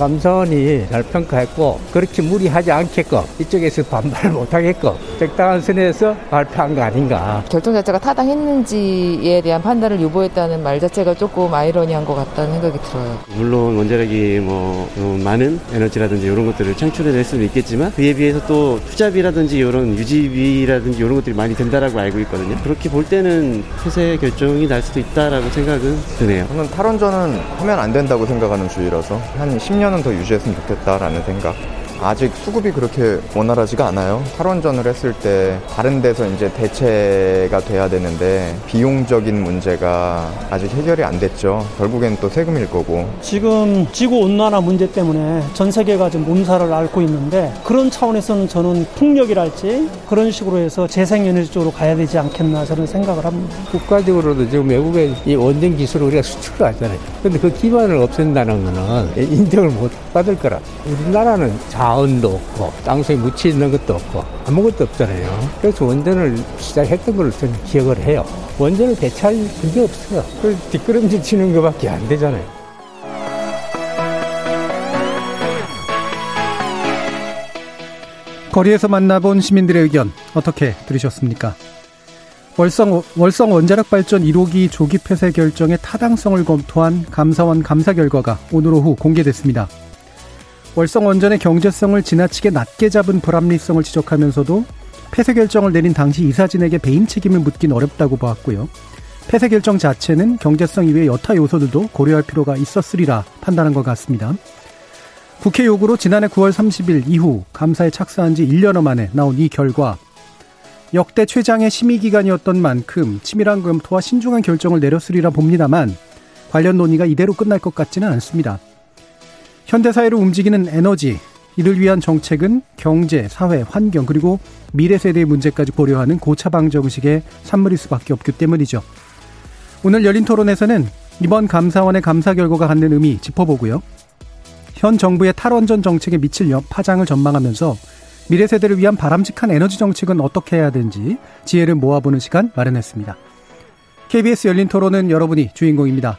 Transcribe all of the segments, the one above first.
감사원이 잘 평가했고 그렇게 무리하지 않게끔 이쪽에서 반발 못하게끔 적당한 선에서 발표한 거 아닌가. 결정 자체가 타당했는지에 대한 판단을 유보했다는 말 자체가 조금 아이러니한 것 같다는 생각이 들어요. 물론 원자력이 뭐 많은 에너지라든지 이런 것들을 창출해낼 수는 있겠지만 그에 비해서 또 투자비라든지 이런 유지비라든지 이런 것들이 많이 든다라고 알고 있거든요. 그렇게 볼 때는 폐쇄 결정이 날 수도 있다라고 생각은 드네요. 저는 탈원전은 하면 안 된다고 생각하는 주의라서 한 10년 10년은 더 유지했으면 좋겠다라는 생각. 아직 수급이 그렇게 원활하지가 않아요. 탈원전을 했을 때 다른 데서 이제 대체가 돼야 되는데 비용적인 문제가 아직 해결이 안 됐죠. 결국엔 또 세금일 거고. 지금 지구 온난화 문제 때문에 전 세계가 지금 몸살을 앓고 있는데 그런 차원에서는 저는 풍력이랄지 그런 식으로 해서 재생에너지 쪽으로 가야 되지 않겠나 저는 생각을 합니다. 국가적으로도 지금 외국의 이 원전 기술을 우리가 수출을 하잖아요. 근데 그 기반을 없앤다는 거는 인정을 못 받을 거라. 우리나라는 자 자원도 없고 땅속에 묻혀 있는 것도 없고 아무것도 없잖아요. 그래서 원전을 시작했던 걸 저는 기억을 해요. 원전을 대체할 그게 없어요. 그 뒷걸음질 치는 것밖에 안 되잖아요. 거리에서 만나본 시민들의 의견 어떻게 들으셨습니까? 월성, 월성 원자력 발전 1호기 조기 폐쇄 결정의 타당성을 검토한 감사원 감사 결과가 오늘 오후 공개됐습니다. 월성 원전의 경제성을 지나치게 낮게 잡은 불합리성을 지적하면서도 폐쇄 결정을 내린 당시 이사진에게 배임 책임을 묻긴 어렵다고 보았고요. 폐쇄 결정 자체는 경제성 이외의 여타 요소들도 고려할 필요가 있었으리라 판단한 것 같습니다. 국회 요구로 지난해 9월 30일 이후 감사에 착수한 지 1년여 만에 나온 이 결과 역대 최장의 심의 기간이었던 만큼 치밀한 검토와 신중한 결정을 내렸으리라 봅니다만 관련 논의가 이대로 끝날 것 같지는 않습니다. 현대사회를 움직이는 에너지, 이를 위한 정책은 경제, 사회, 환경, 그리고 미래 세대의 문제까지 고려하는 고차방 정식의 산물일 수밖에 없기 때문이죠. 오늘 열린 토론에서는 이번 감사원의 감사 결과가 갖는 의미 짚어보고요. 현 정부의 탈원전 정책에 미칠 파장을 전망하면서 미래 세대를 위한 바람직한 에너지 정책은 어떻게 해야 되는지 지혜를 모아보는 시간 마련했습니다. KBS 열린 토론은 여러분이 주인공입니다.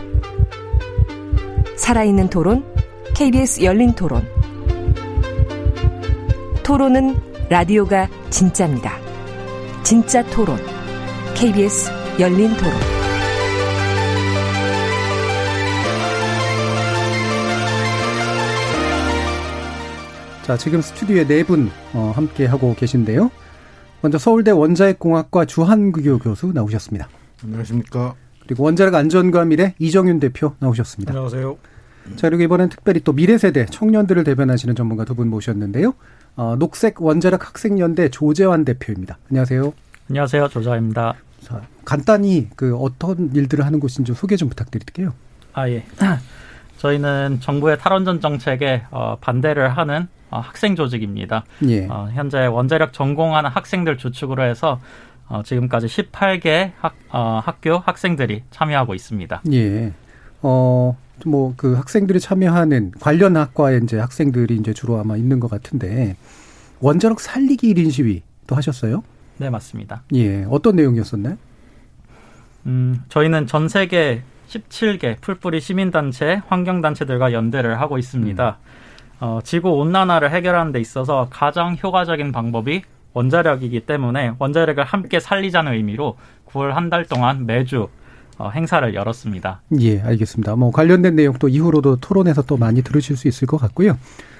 살아있는 토론, KBS 열린 토론. 토론은 라디오가 진짜입니다. 진짜 토론, KBS 열린 토론. 자, 지금 스튜디오에 네 분, 어, 함께 하고 계신데요. 먼저 서울대 원자핵공학과 주한규 교수 나오셨습니다. 안녕하십니까. 그리고 원자력 안전과 미래 이정윤 대표 나오셨습니다. 안녕하세요. 자, 그리고 이번엔 특별히 또 미래 세대 청년들을 대변하시는 전문가 두 분 모셨는데요. 어, 녹색 원자력 학생연대 조재환 대표입니다. 안녕하세요. 안녕하세요. 조재환입니다. 자, 간단히 그 어떤 일들을 하는 곳인지 좀 소개 좀 부탁드릴게요. 아, 예. 저희는 정부의 탈원전 정책에 어, 반대를 하는 어, 학생 조직입니다. 예. 어, 현재 원자력 전공하는 학생들 주축으로 해서 어, 지금까지 18개 학, 어, 학교 학생들이 참여하고 있습니다. 예. 어, 뭐 그 학생들이 참여하는 관련 학과에 이제 학생들이 이제 주로 아마 있는 것 같은데 원자력 살리기 1인 시위도 하셨어요? 네, 맞습니다. 예. 어떤 내용이었었나요? 음, 저희는 전 세계 17개 풀뿌리 시민단체, 환경단체들과 연대를 하고 있습니다. 음. 어, 지구 온난화를 해결하는 데 있어서 가장 효과적인 방법이 원자력이기 때문에 원자력을 함께 살리자는 의미로 9월 한 달 동안 매주 어, 행사를 열었습니다. 예, 알겠습니다. 뭐 관련된 내용 또 이후로도 토론에서 또 많이 들으실 수 있을 것 같고요.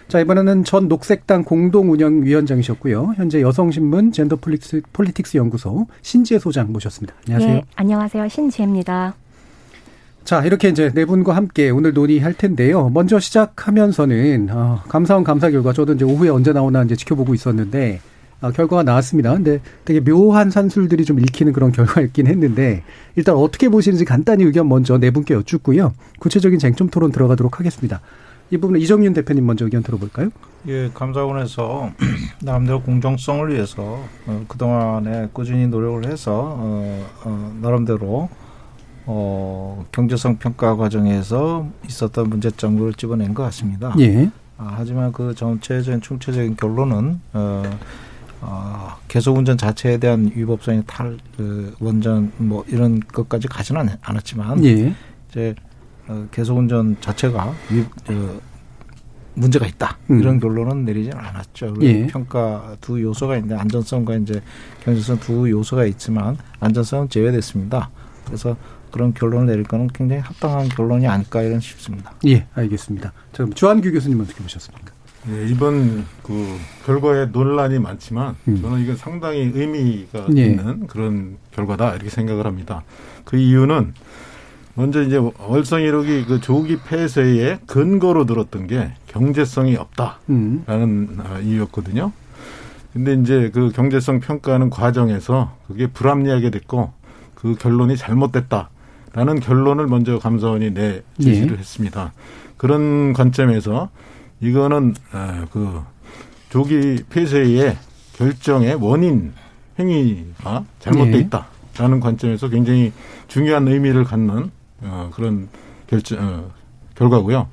자, 이번에는 전 녹색당 공동운영위원장이셨고요. 현재 여성신문 젠더 폴리틱스, 폴리틱스 연구소 신지혜 소장 모셨습니다. 안녕하세요. 네, 안녕하세요. 신지혜입니다. 자, 이렇게 이제 네 분과 함께 오늘 논의할 텐데요. 먼저 시작하면서는, 어, 감사원 감사 결과 저도 이제 오후에 언제 나오나 이제 지켜보고 있었는데, 아, 결과가 나왔습니다. 근데 되게 묘한 산술들이 좀 읽히는 그런 결과였긴 했는데, 일단 어떻게 보시는지 간단히 의견 먼저 네 분께 여쭙고요. 구체적인 쟁점 토론 들어가도록 하겠습니다. 이 부분은 이정윤 대표님 먼저 의견 들어볼까요? 예, 감사원에서 나름대로 공정성을 위해서 어, 그동안에 꾸준히 노력을 해서 어, 어, 나름대로 어, 경제성 평가 과정에서 있었던 문제점을 집어낸 것 같습니다. 예. 아, 하지만 그 전체적인 총체적인 결론은 어, 어, 계속 운전 자체에 대한 위법성이 탈 그, 원전 뭐 이런 것까지 가지는 않- 않았지만 예. 이제 어, 계속 운전 자체가 위, 어, 문제가 있다 음. 이런 결론은 내리지는 않았죠. 예. 평가 두 요소가 있는데 안전성과 이제 경제성 두 요소가 있지만 안전성은 제외됐습니다. 그래서 그런 결론을 내릴 거는 굉장히 합당한 결론이 아닐까 이런 싶습니다. 예, 알겠습니다. 자, 그럼 주한규 교수님 어떻게 보셨습니까? 예, 이번 그 결과에 논란이 많지만 음. 저는 이건 상당히 의미가 예. 있는 그런 결과다 이렇게 생각을 합니다. 그 이유는 먼저 이제 월성 1호기 그 조기 폐쇄의 근거로 들었던 게 경제성이 없다라는 음. 아, 이유였거든요. 근데 이제 그 경제성 평가하는 과정에서 그게 불합리하게 됐고 그 결론이 잘못됐다라는 결론을 먼저 감사원이 내 제시를 예. 했습니다. 그런 관점에서 이거는 아, 그 조기 폐쇄의 결정의 원인 행위가 잘못돼 예. 있다라는 관점에서 굉장히 중요한 의미를 갖는 어, 그런 결정 어, 결과고요.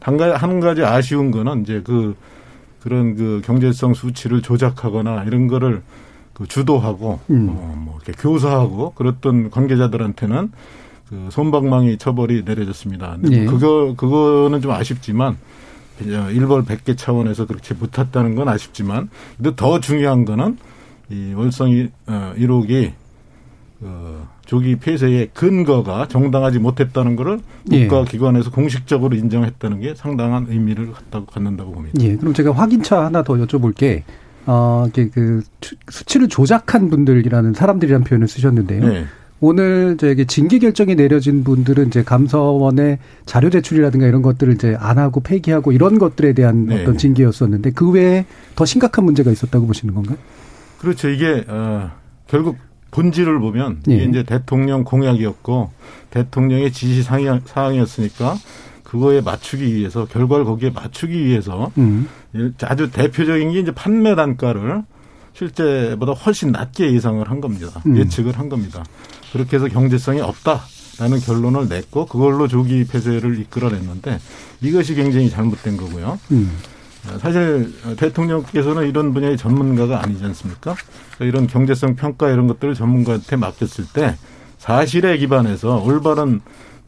한 가지, 한 가지 아쉬운 거는 이제 그 그런 그 경제성 수치를 조작하거나 이런 거를 그 주도하고 음. 어, 뭐 이렇게 교사하고 그랬던 관계자들한테는 그 손방망이 처벌이 내려졌습니다. 예. 그거 그거는 좀 아쉽지만 일벌 100개 차원에서 그렇게 못했다는 건 아쉽지만 근데 더 중요한 거는 이 월성 어, 1호기 그 조기 폐쇄의 근거가 정당하지 못했다는 거를 예. 국가기관에서 공식적으로 인정했다는 게 상당한 의미를 갖다고 갖는다고 봅니다. 예, 그럼 제가 확인차 하나 더 여쭤볼게. 어, 이게 그 추- 수치를 조작한 분들이라는 사람들이라는 표현을 쓰셨는데요. 네. 오늘 저기 징계 결정이 내려진 분들은 이제 감사원의 자료 제출이라든가 이런 것들을 이제 안 하고 폐기하고 이런 것들에 대한 네. 어떤 징계였었는데 그 외에 더 심각한 문제가 있었다고 보시는 건가요? 그렇죠. 이게 어, 결국 본질을 보면 예. 이게 이제 대통령 공약이었고 대통령의 지시 사항- 사항이었으니까 그거에 맞추기 위해서 결과를 거기에 맞추기 위해서 음. 아주 대표적인 게 이제 판매 단가를 실제보다 훨씬 낮게 예상을 한 겁니다. 음. 예측을 한 겁니다. 그렇게 해서 경제성이 없다라는 결론을 냈고 그걸로 조기 폐쇄를 이끌어냈는데 이것이 굉장히 잘못된 거고요. 음. 사실 대통령께서는 이런 분야의 전문가가 아니지 않습니까? 그러니까 이런 경제성 평가 이런 것들을 전문가한테 맡겼을 때 사실에 기반해서 올바른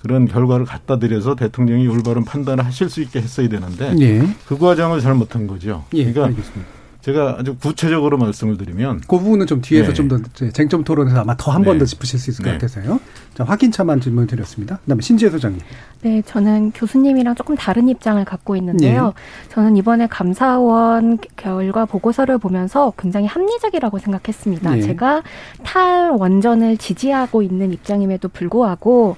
그런 결과를 갖다 드려서 대통령이 올바른 판단을 하실 수 있게 했어야 되는데 예. 그 과정을 잘못한 거죠. 예, 그러니까 알겠습니다. 제가 아주 구체적으로 말씀을 드리면 그 부분은 좀 뒤에서 네. 좀더 쟁점 토론에서 아마 더 한 번더 네. 짚으실 수 있을 것 네. 같아서요. 자, 확인차만 질문 드렸습니다. 그다음에 신지혜 소장님. 네, 저는 교수님이랑 조금 다른 입장을 갖고 있는데요. 예. 저는 이번에 감사원 결과 보고서를 보면서 굉장히 합리적이라고 생각했습니다. 예. 제가 탈 원전을 지지하고 있는 입장임에도 불구하고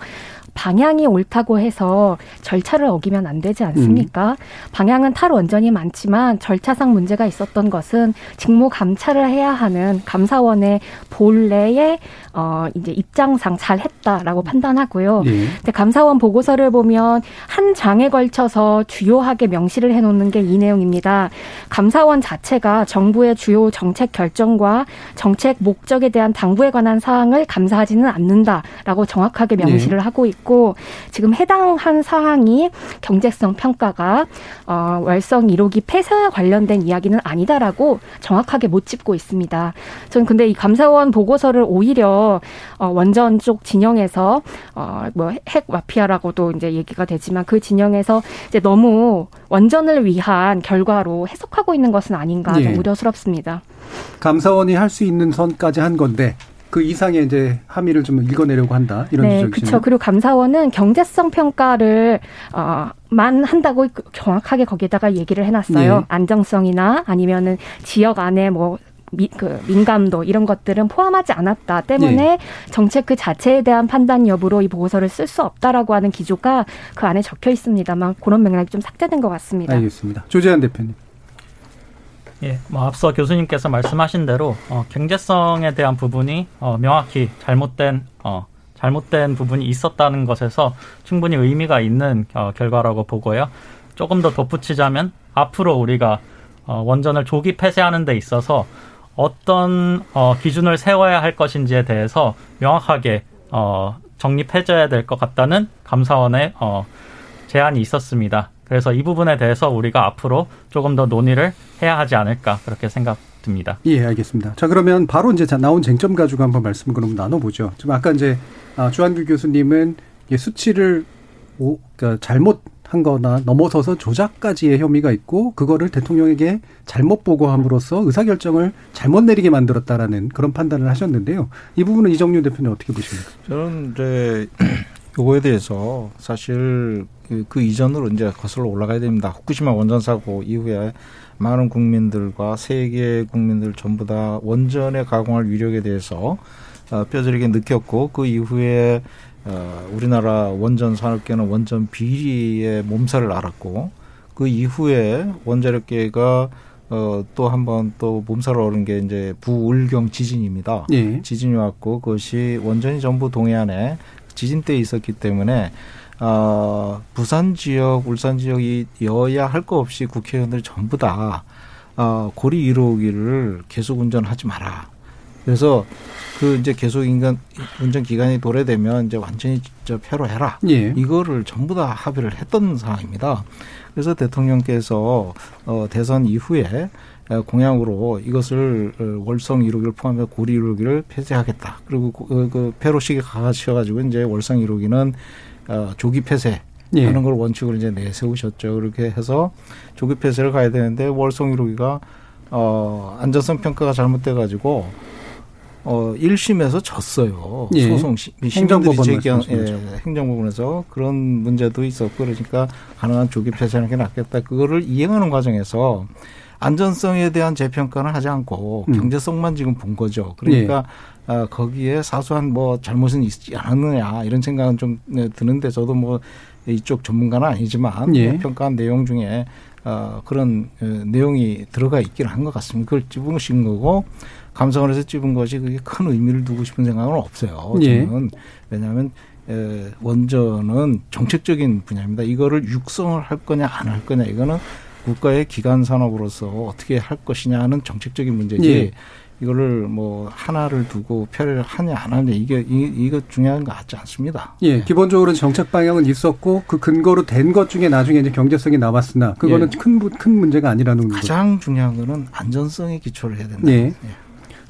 방향이 옳다고 해서 절차를 어기면 안 되지 않습니까? 방향은 탈원전이 많지만 절차상 문제가 있었던 것은 직무 감찰을 해야 하는 감사원의 본래의 어 이제 입장상 잘했다라고 판단하고요. 예. 근데 감사원 보고서를 보면 한 장에 걸쳐서 주요하게 명시를 해놓는 게 이 내용입니다. 감사원 자체가 정부의 주요 정책 결정과 정책 목적에 대한 당부에 관한 사항을 감사하지는 않는다라고 정확하게 명시를 네. 하고 있고 지금 해당한 사항이 경제성 평가가 어, 월성 1호기 폐쇄와 관련된 이야기는 아니다라고 정확하게 못 짚고 있습니다. 저는 근데 이 감사원 보고서를 오히려 어, 원전 쪽 진영에서 어, 뭐핵 마피아라고도 이제 얘기가 되지만 그 진영에서 이제 너무 원전을 위한 결과로 해석하고 있는 것은 아닌가 좀 예. 우려스럽습니다. 감사원이 할 수 있는 선까지 한 건데 그 이상의 이제 함의를 좀 읽어내려고 한다 이런 네, 지적이시네요. 그렇죠. 그리고 감사원은 경제성 평가를 어, 만 한다고 정확하게 거기에다가 얘기를 해놨어요. 네. 안정성이나 아니면은 지역 안에 뭐 미, 그 민감도 이런 것들은 포함하지 않았다 때문에 예. 정책 그 자체에 대한 판단 여부로 이 보고서를 쓸 수 없다라고 하는 기조가 그 안에 적혀 있습니다만 그런 맥락이 좀 삭제된 것 같습니다. 알겠습니다. 조재한 대표님. 예, 뭐 앞서 교수님께서 말씀하신 대로 어, 경제성에 대한 부분이 어, 명확히 잘못된 어, 잘못된 부분이 있었다는 것에서 충분히 의미가 있는 어, 결과라고 보고요. 조금 더 덧붙이자면 앞으로 우리가 어, 원전을 조기 폐쇄하는 데 있어서 어떤 어, 기준을 세워야 할 것인지에 대해서 명확하게 어, 정립해줘야 될 것 같다는 감사원의 어, 제안이 있었습니다. 그래서 이 부분에 대해서 우리가 앞으로 조금 더 논의를 해야 하지 않을까 그렇게 생각됩니다. 예, 알겠습니다. 자, 그러면 바로 이제 자- 나온 쟁점 가지고 한번 말씀을 그럼 나눠보죠. 지금 아까 이제 아, 주한규 교수님은 수치를 오, 그러니까 잘못 한 거나 넘어서서 조작까지의 혐의가 있고 그거를 대통령에게 잘못 보고함으로써 의사결정을 잘못 내리게 만들었다라는 그런 판단을 하셨는데요. 이 부분은 이정윤 대표님 어떻게 보십니까? 저는 이제 요거에 대해서 사실 그, 그 이전으로 이제 거슬러 올라가야 됩니다. 후쿠시마 원전 사고 이후에 많은 국민들과 세계 국민들 전부 다 원전에 가공할 위력에 대해서 어, 뼈저리게 느꼈고 그 이후에 어, 우리나라 원전 산업계는 원전 비리의 몸살을 앓았고 그 이후에 원자력계가 어, 또 한 번 또 몸살을 앓은 게 이제 부울경 지진입니다. 예. 지진이 왔고 그것이 원전이 전부 동해안에 지진 때 있었기 때문에 어, 부산 지역, 울산 지역이 여야 할 거 없이 국회의원들 전부 다 어, 고리 1호기를 계속 운전하지 마라. 그래서 그 이제 계속 인간 운전 기간이 도래되면 이제 완전히 저 폐로해라. 예. 이거를 전부 다 합의를 했던 상황입니다. 그래서 대통령께서 어, 대선 이후에 어, 공약으로 이것을 어, 월성 1호기를 포함해 고리 1호기를 폐쇄하겠다. 그리고 그, 그, 그 폐로식에 가셔가지고 이제 월성 1호기는 어, 조기 폐쇄 예. 하는 걸 원칙으로 이제 내세우셨죠. 그렇게 해서 조기 폐쇄를 가야 되는데 월성 1호기가 어, 안전성 평가가 잘못돼 가지고 어, 1심에서 졌어요. 예. 소송 시, 행정법원 제기한 말씀하시는 예, 행정법원에서 그런 문제도 있었고 그러니까 가능한 조기 폐쇄하는 게 낫겠다. 그거를 이행하는 과정에서 안전성에 대한 재평가는 하지 않고 음. 경제성만 지금 본 거죠. 그러니까 아, 거기에 사소한 뭐 잘못은 있지 않았느냐 이런 생각은 좀 네, 드는데 저도 뭐 이쪽 전문가는 아니지만 예. 평가한 내용 중에 어, 그런 어, 내용이 들어가 있기는 한 것 같습니다. 그걸 집으신 거고 감사원에서 집은 것이 그게 큰 의미를 두고 싶은 생각은 없어요. 예. 저는 왜냐하면 에, 원전은 정책적인 분야입니다. 이거를 육성을 할 거냐 안 할 거냐 이거는 국가의 기간 산업으로서 어떻게 할 것이냐는 정책적인 문제지. 예. 이거를 뭐 하나를 두고 표를 하냐 안 하냐 이게 이, 이거 중요한 거 같지 않습니다. 예, 기본적으로는 정책 방향은 있었고 그 근거로 된 것 중에 나중에 이제 경제성이 나왔으나 그거는 예. 큰, 부- 큰 문제가 아니라는 거죠. 가장 중요한 거는 안전성에 기초를 해야 된다. 예.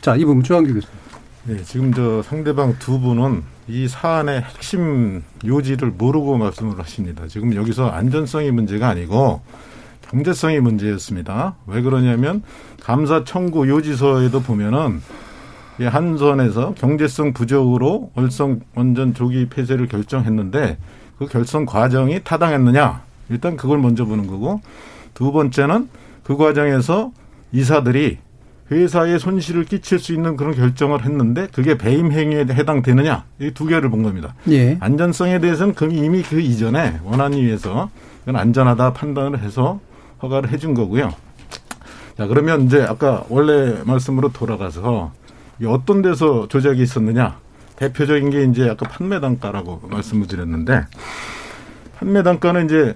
자, 이 부분 주한규 교수님. 네, 지금 저 상대방 두 분은 이 사안의 핵심 요지를 모르고 말씀을 하십니다. 지금 여기서 안전성이 문제가 아니고 경제성이 문제였습니다. 왜 그러냐면 감사 청구 요지서에도 보면은 이 한선에서 경제성 부족으로 월성 원전 조기 폐쇄를 결정했는데 그 결정 과정이 타당했느냐 일단 그걸 먼저 보는 거고 두 번째는 그 과정에서 이사들이 회사에 손실을 끼칠 수 있는 그런 결정을 했는데 그게 배임 행위에 해당되느냐 이 두 개를 본 겁니다. 예. 안전성에 대해서는 그 이미 그 이전에 원안위 위해서 그건 안전하다 판단을 해서 허가를 해준 거고요. 자 그러면 이제 아까 원래 말씀으로 돌아가서 어떤 데서 조작이 있었느냐 대표적인 게 이제 아까 판매 단가라고 말씀을 드렸는데 판매 단가는 이제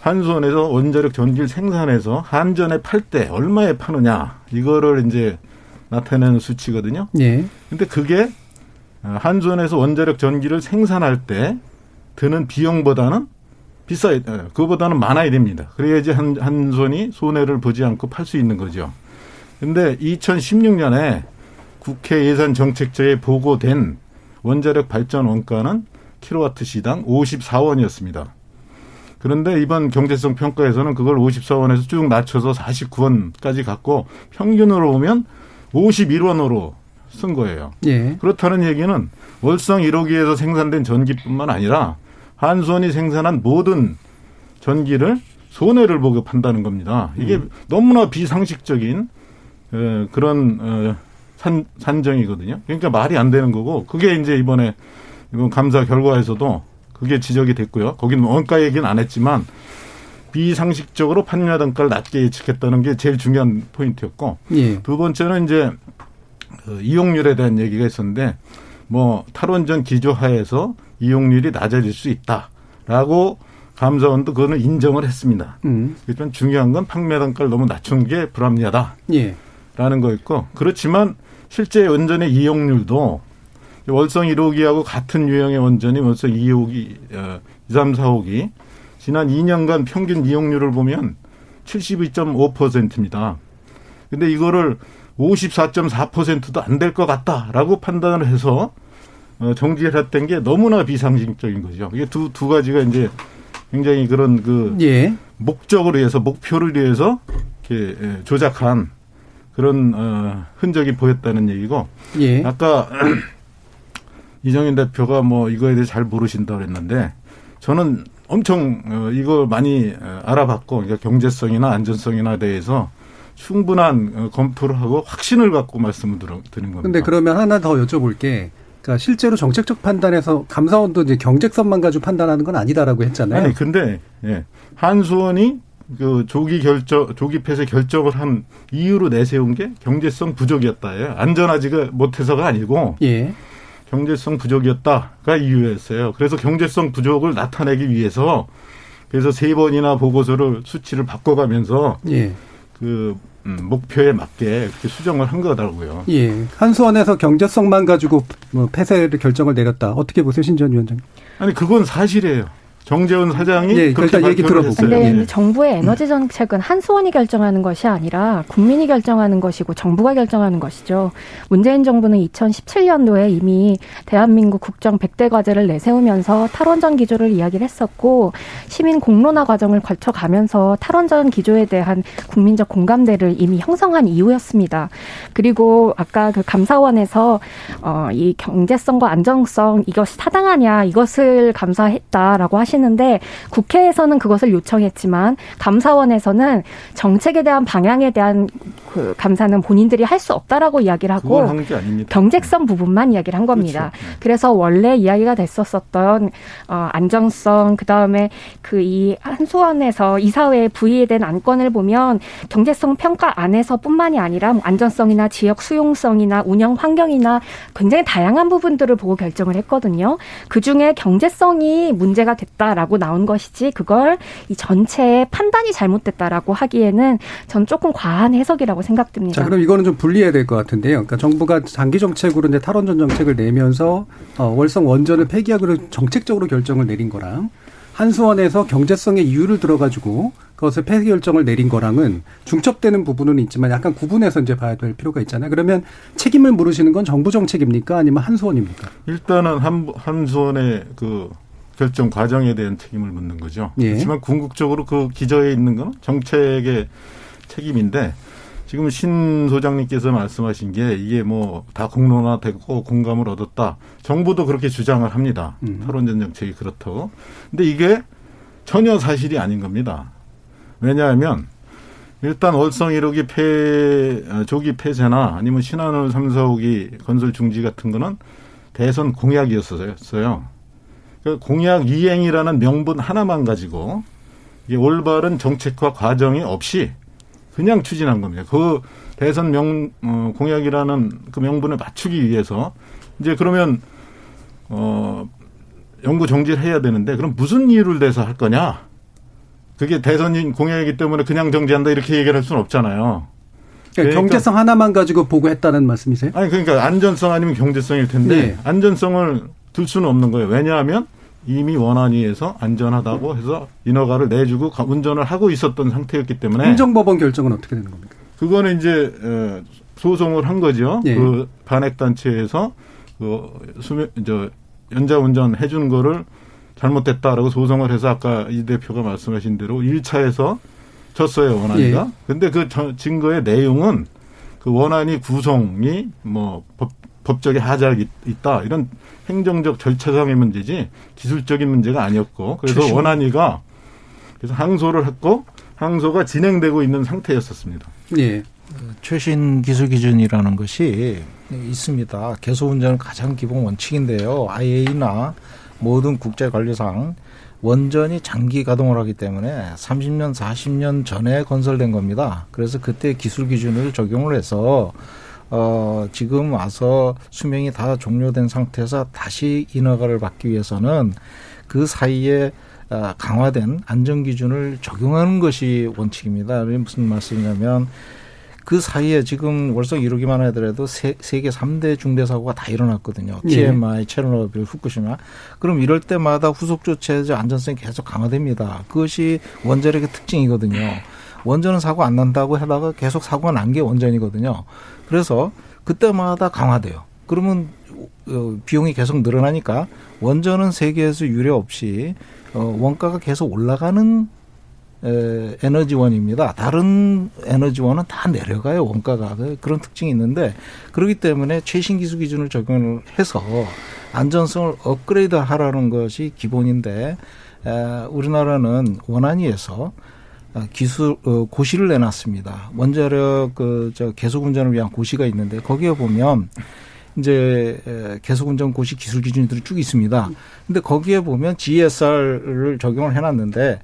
한수원에서 원자력 전기를 생산해서 한전에 팔 때 얼마에 파느냐 이거를 이제 나타내는 수치거든요. 예. 근데 그게 한전에서 원자력 전기를 생산할 때 드는 비용보다는 비싸, 예, 그거보다는 많아야 됩니다. 그래야지 한, 한전이 손해를 보지 않고 팔 수 있는 거죠. 근데 2016년에 국회 예산 정책처에 보고된 원자력 발전 원가는 킬로와트 시당 54원이었습니다. 그런데 이번 경제성 평가에서는 그걸 54원에서 쭉 낮춰서 49원까지 갔고 평균으로 보면 51원으로 쓴 거예요. 예. 그렇다는 얘기는 월성 1호기에서 생산된 전기뿐만 아니라 한수원이 생산한 모든 전기를 손해를 보고 판다는 겁니다. 이게 너무나 비상식적인 어, 그런 어, 산, 산정이거든요. 그러니까 말이 안 되는 거고 그게 이제 이번에 이번 감사 결과에서도 그게 지적이 됐고요. 거기는 원가 얘기는 안 했지만 비상식적으로 판매 단가를 낮게 예측했다는 게 제일 중요한 포인트였고 예. 두 번째는 이제 그 이용률에 대한 얘기가 있었는데 뭐 탈원전 기조하에서 이용률이 낮아질 수 있다라고 감사원도 그거는 인정을 했습니다. 음. 일단 중요한 건 판매 단가를 너무 낮춘 게 불합리하다. 예. 라는 거였고 그렇지만 실제 원전의 이용률도 월성 1호기하고 같은 유형의 원전이 월성 2호기, 어, 2, 3, 4호기 지난 2년간 평균 이용률을 보면 72.5%입니다. 근데 이거를 54.4%도 안 될 것 같다라고 판단을 해서 어, 정지를 했던 게 너무나 비상식적인 거죠. 이게 두, 두 가지가 이제 굉장히 그런 그 예. 목적을 위해서 목표를 위해서 이렇게 예, 조작한 그런 어, 흔적이 보였다는 얘기고 예. 아까 이정인 대표가 뭐 이거에 대해 잘 모르신다 그랬는데 저는 엄청 어, 이거 많이 어, 알아봤고 그러니까 경제성이나 안전성이나 대해서 충분한 어, 검토를 하고 확신을 갖고 말씀을 드린 겁니다. 근데 그러면 하나 더 여쭤볼게. 그러니까 실제로 정책적 판단에서 감사원도 이제 경제성만 가지고 판단하는 건 아니다라고 했잖아요. 아니 근데 예. 한수원이 그 조기 결정 조기 폐쇄 결정을 한 이유로 내세운 게 경제성 부족이었다예요. 안전하지가 못해서가 아니고 예. 경제성 부족이었다가 이유였어요. 그래서 경제성 부족을 나타내기 위해서 그래서 세 번이나 보고서를 수치를 바꿔가면서 예. 그 음, 목표에 맞게 그렇게 수정을 한 거더라고요. 예. 한수원에서 경제성만 가지고 뭐 폐쇄를 결정을 내렸다. 어떻게 보세요, 신전 위원장님? 아니 그건 사실이에요. 정재훈 사장이 예, 그렇게 얘기 들어보고. 예. 정부의 에너지 정책은 한수원이 결정하는 것이 아니라 국민이 결정하는 것이고 정부가 결정하는 것이죠. 문재인 정부는 2017년도에 이미 대한민국 국정 100대 과제를 내세우면서 탈원전 기조를 이야기를 했었고 시민 공론화 과정을 거쳐가면서 탈원전 기조에 대한 국민적 공감대를 이미 형성한 이후였습니다. 그리고 아까 그 감사원에서 어, 이 경제성과 안정성 이것이 타당하냐 이것을 감사했다라고 하 시는데 국회에서는 그것을 요청했지만 감사원에서는 정책에 대한 방향에 대한 그 감사는 본인들이 할 수 없다라고 이야기를 하고. 경제성 부분만 이야기를 한 겁니다. 그렇죠. 그래서 원래 이야기가 됐었었던 어, 안정성 그다음에 그 이 한수원에서 이사회에 부의된 안건을 보면 경제성 평가 안에서뿐만이 아니라 뭐 안전성이나 지역 수용성이나 운영 환경이나 굉장히 다양한 부분들을 보고 결정을 했거든요. 그 중에 경제성이 문제가 됐다 라고 나온 것이지 그걸 이 전체의 판단이 잘못됐다라고 하기에는 전 조금 과한 해석이라고 생각됩니다. 자, 그럼 이거는 좀 분리해야 될 것 같은데요. 그러니까 정부가 장기 정책으로 이제 탈원전 정책을 내면서 어, 월성 원전을 폐기하기로 정책적으로 결정을 내린 거랑 한수원에서 경제성의 이유를 들어가지고 그것을 폐기 결정을 내린 거랑은 중첩되는 부분은 있지만 약간 구분해서 이제 봐야 될 필요가 있잖아요. 그러면 책임을 물으시는 건 정부 정책입니까? 아니면 한수원입니까? 일단은 한, 한수원의 그 결정 과정에 대한 책임을 묻는 거죠. 예. 그렇지만 궁극적으로 그 기저에 있는 건 정책의 책임인데 지금 신 소장님께서 말씀하신 게 이게 뭐 다 공론화되고 공감을 얻었다. 정부도 그렇게 주장을 합니다. 음. 탈원전 정책이 그렇다고. 근데 이게 전혀 사실이 아닌 겁니다. 왜냐하면 일단 월성 1호기 폐 어, 조기 폐쇄나 아니면 신한울 3, 4호기 건설 중지 같은 거는 대선 공약이었어요. 그 공약 이행이라는 명분 하나만 가지고 이게 올바른 정책과 과정이 없이 그냥 추진한 겁니다. 그 대선 명 어, 공약이라는 그 명분을 맞추기 위해서 이제 그러면 어 연구 정지를 해야 되는데 그럼 무슨 이유를 대서 할 거냐? 그게 대선 공약이기 때문에 그냥 정지한다 이렇게 얘기를 할 수는 없잖아요. 그러니까 경제성 하나만 가지고 보고 했다는 말씀이세요? 아니 그러니까 안전성 아니면 경제성일 텐데 네. 안전성을 들 수는 없는 거예요. 왜냐하면 이미 원안위에서 안전하다고 해서 인허가를 내주고 가- 운전을 하고 있었던 상태였기 때문에 행정법원 결정은 어떻게 되는 겁니까? 그거는 이제 어, 소송을 한 거죠. 예. 그 반핵 단체에서 그 수면 저 연자 운전 해준 거를 잘못됐다라고 소송을 해서 아까 이 대표가 말씀하신 대로 1차에서 졌어요 원안이가. 예. 근데 그 저- 증거의 내용은 그 원안이 구성이 뭐 법, 법적에 하자가 있- 있다 이런 행정적 절차상의 문제지 기술적인 문제가 아니었고 그래서 최신- 원안이가 그래서 항소를 했고 항소가 진행되고 있는 상태였었습니다. 예. 최신 기술 기준이라는 것이 있습니다. 개소 운전은 가장 기본 원칙인데요. IA나 모든 국제 관리상 원전이 장기 가동을 하기 때문에 30년, 40년 전에 건설된 겁니다. 그래서 그때 기술 기준을 적용을 해서 어, 지금 와서 수명이 다 종료된 상태에서 다시 인허가를 받기 위해서는 그 사이에 어, 강화된 안전 기준을 적용하는 것이 원칙입니다. 무슨 말씀이냐면 그 사이에 지금 월성 1호기만 하더라도 세, 세계 3대 중대 사고가 다 일어났거든요. 예. TMI, 체르노빌, 후쿠시마. 그럼 이럴 때마다 후속 조치의 안전성이 계속 강화됩니다. 그것이 원자력의 특징이거든요. 원전은 사고 안 난다고 하다가 계속 사고가 난 게 원전이거든요. 그래서 그때마다 강화돼요. 그러면 어, 비용이 계속 늘어나니까 원전은 세계에서 유례 없이 어, 원가가 계속 올라가는 에너지원입니다. 다른 에너지원은 다 내려가요 원가가 그런 특징이 있는데 그렇기 때문에 최신 기술 기준을 적용을 해서 안전성을 업그레이드하라는 것이 기본인데 우리나라는 원안위에서 기술 어, 고시를 내놨습니다. 원자력 그저 계속 운전을 위한 고시가 있는데 거기에 보면 이제 계속 운전 고시 기술 기준들이 쭉 있습니다. 근데 거기에 보면 GSR을 적용을 해놨는데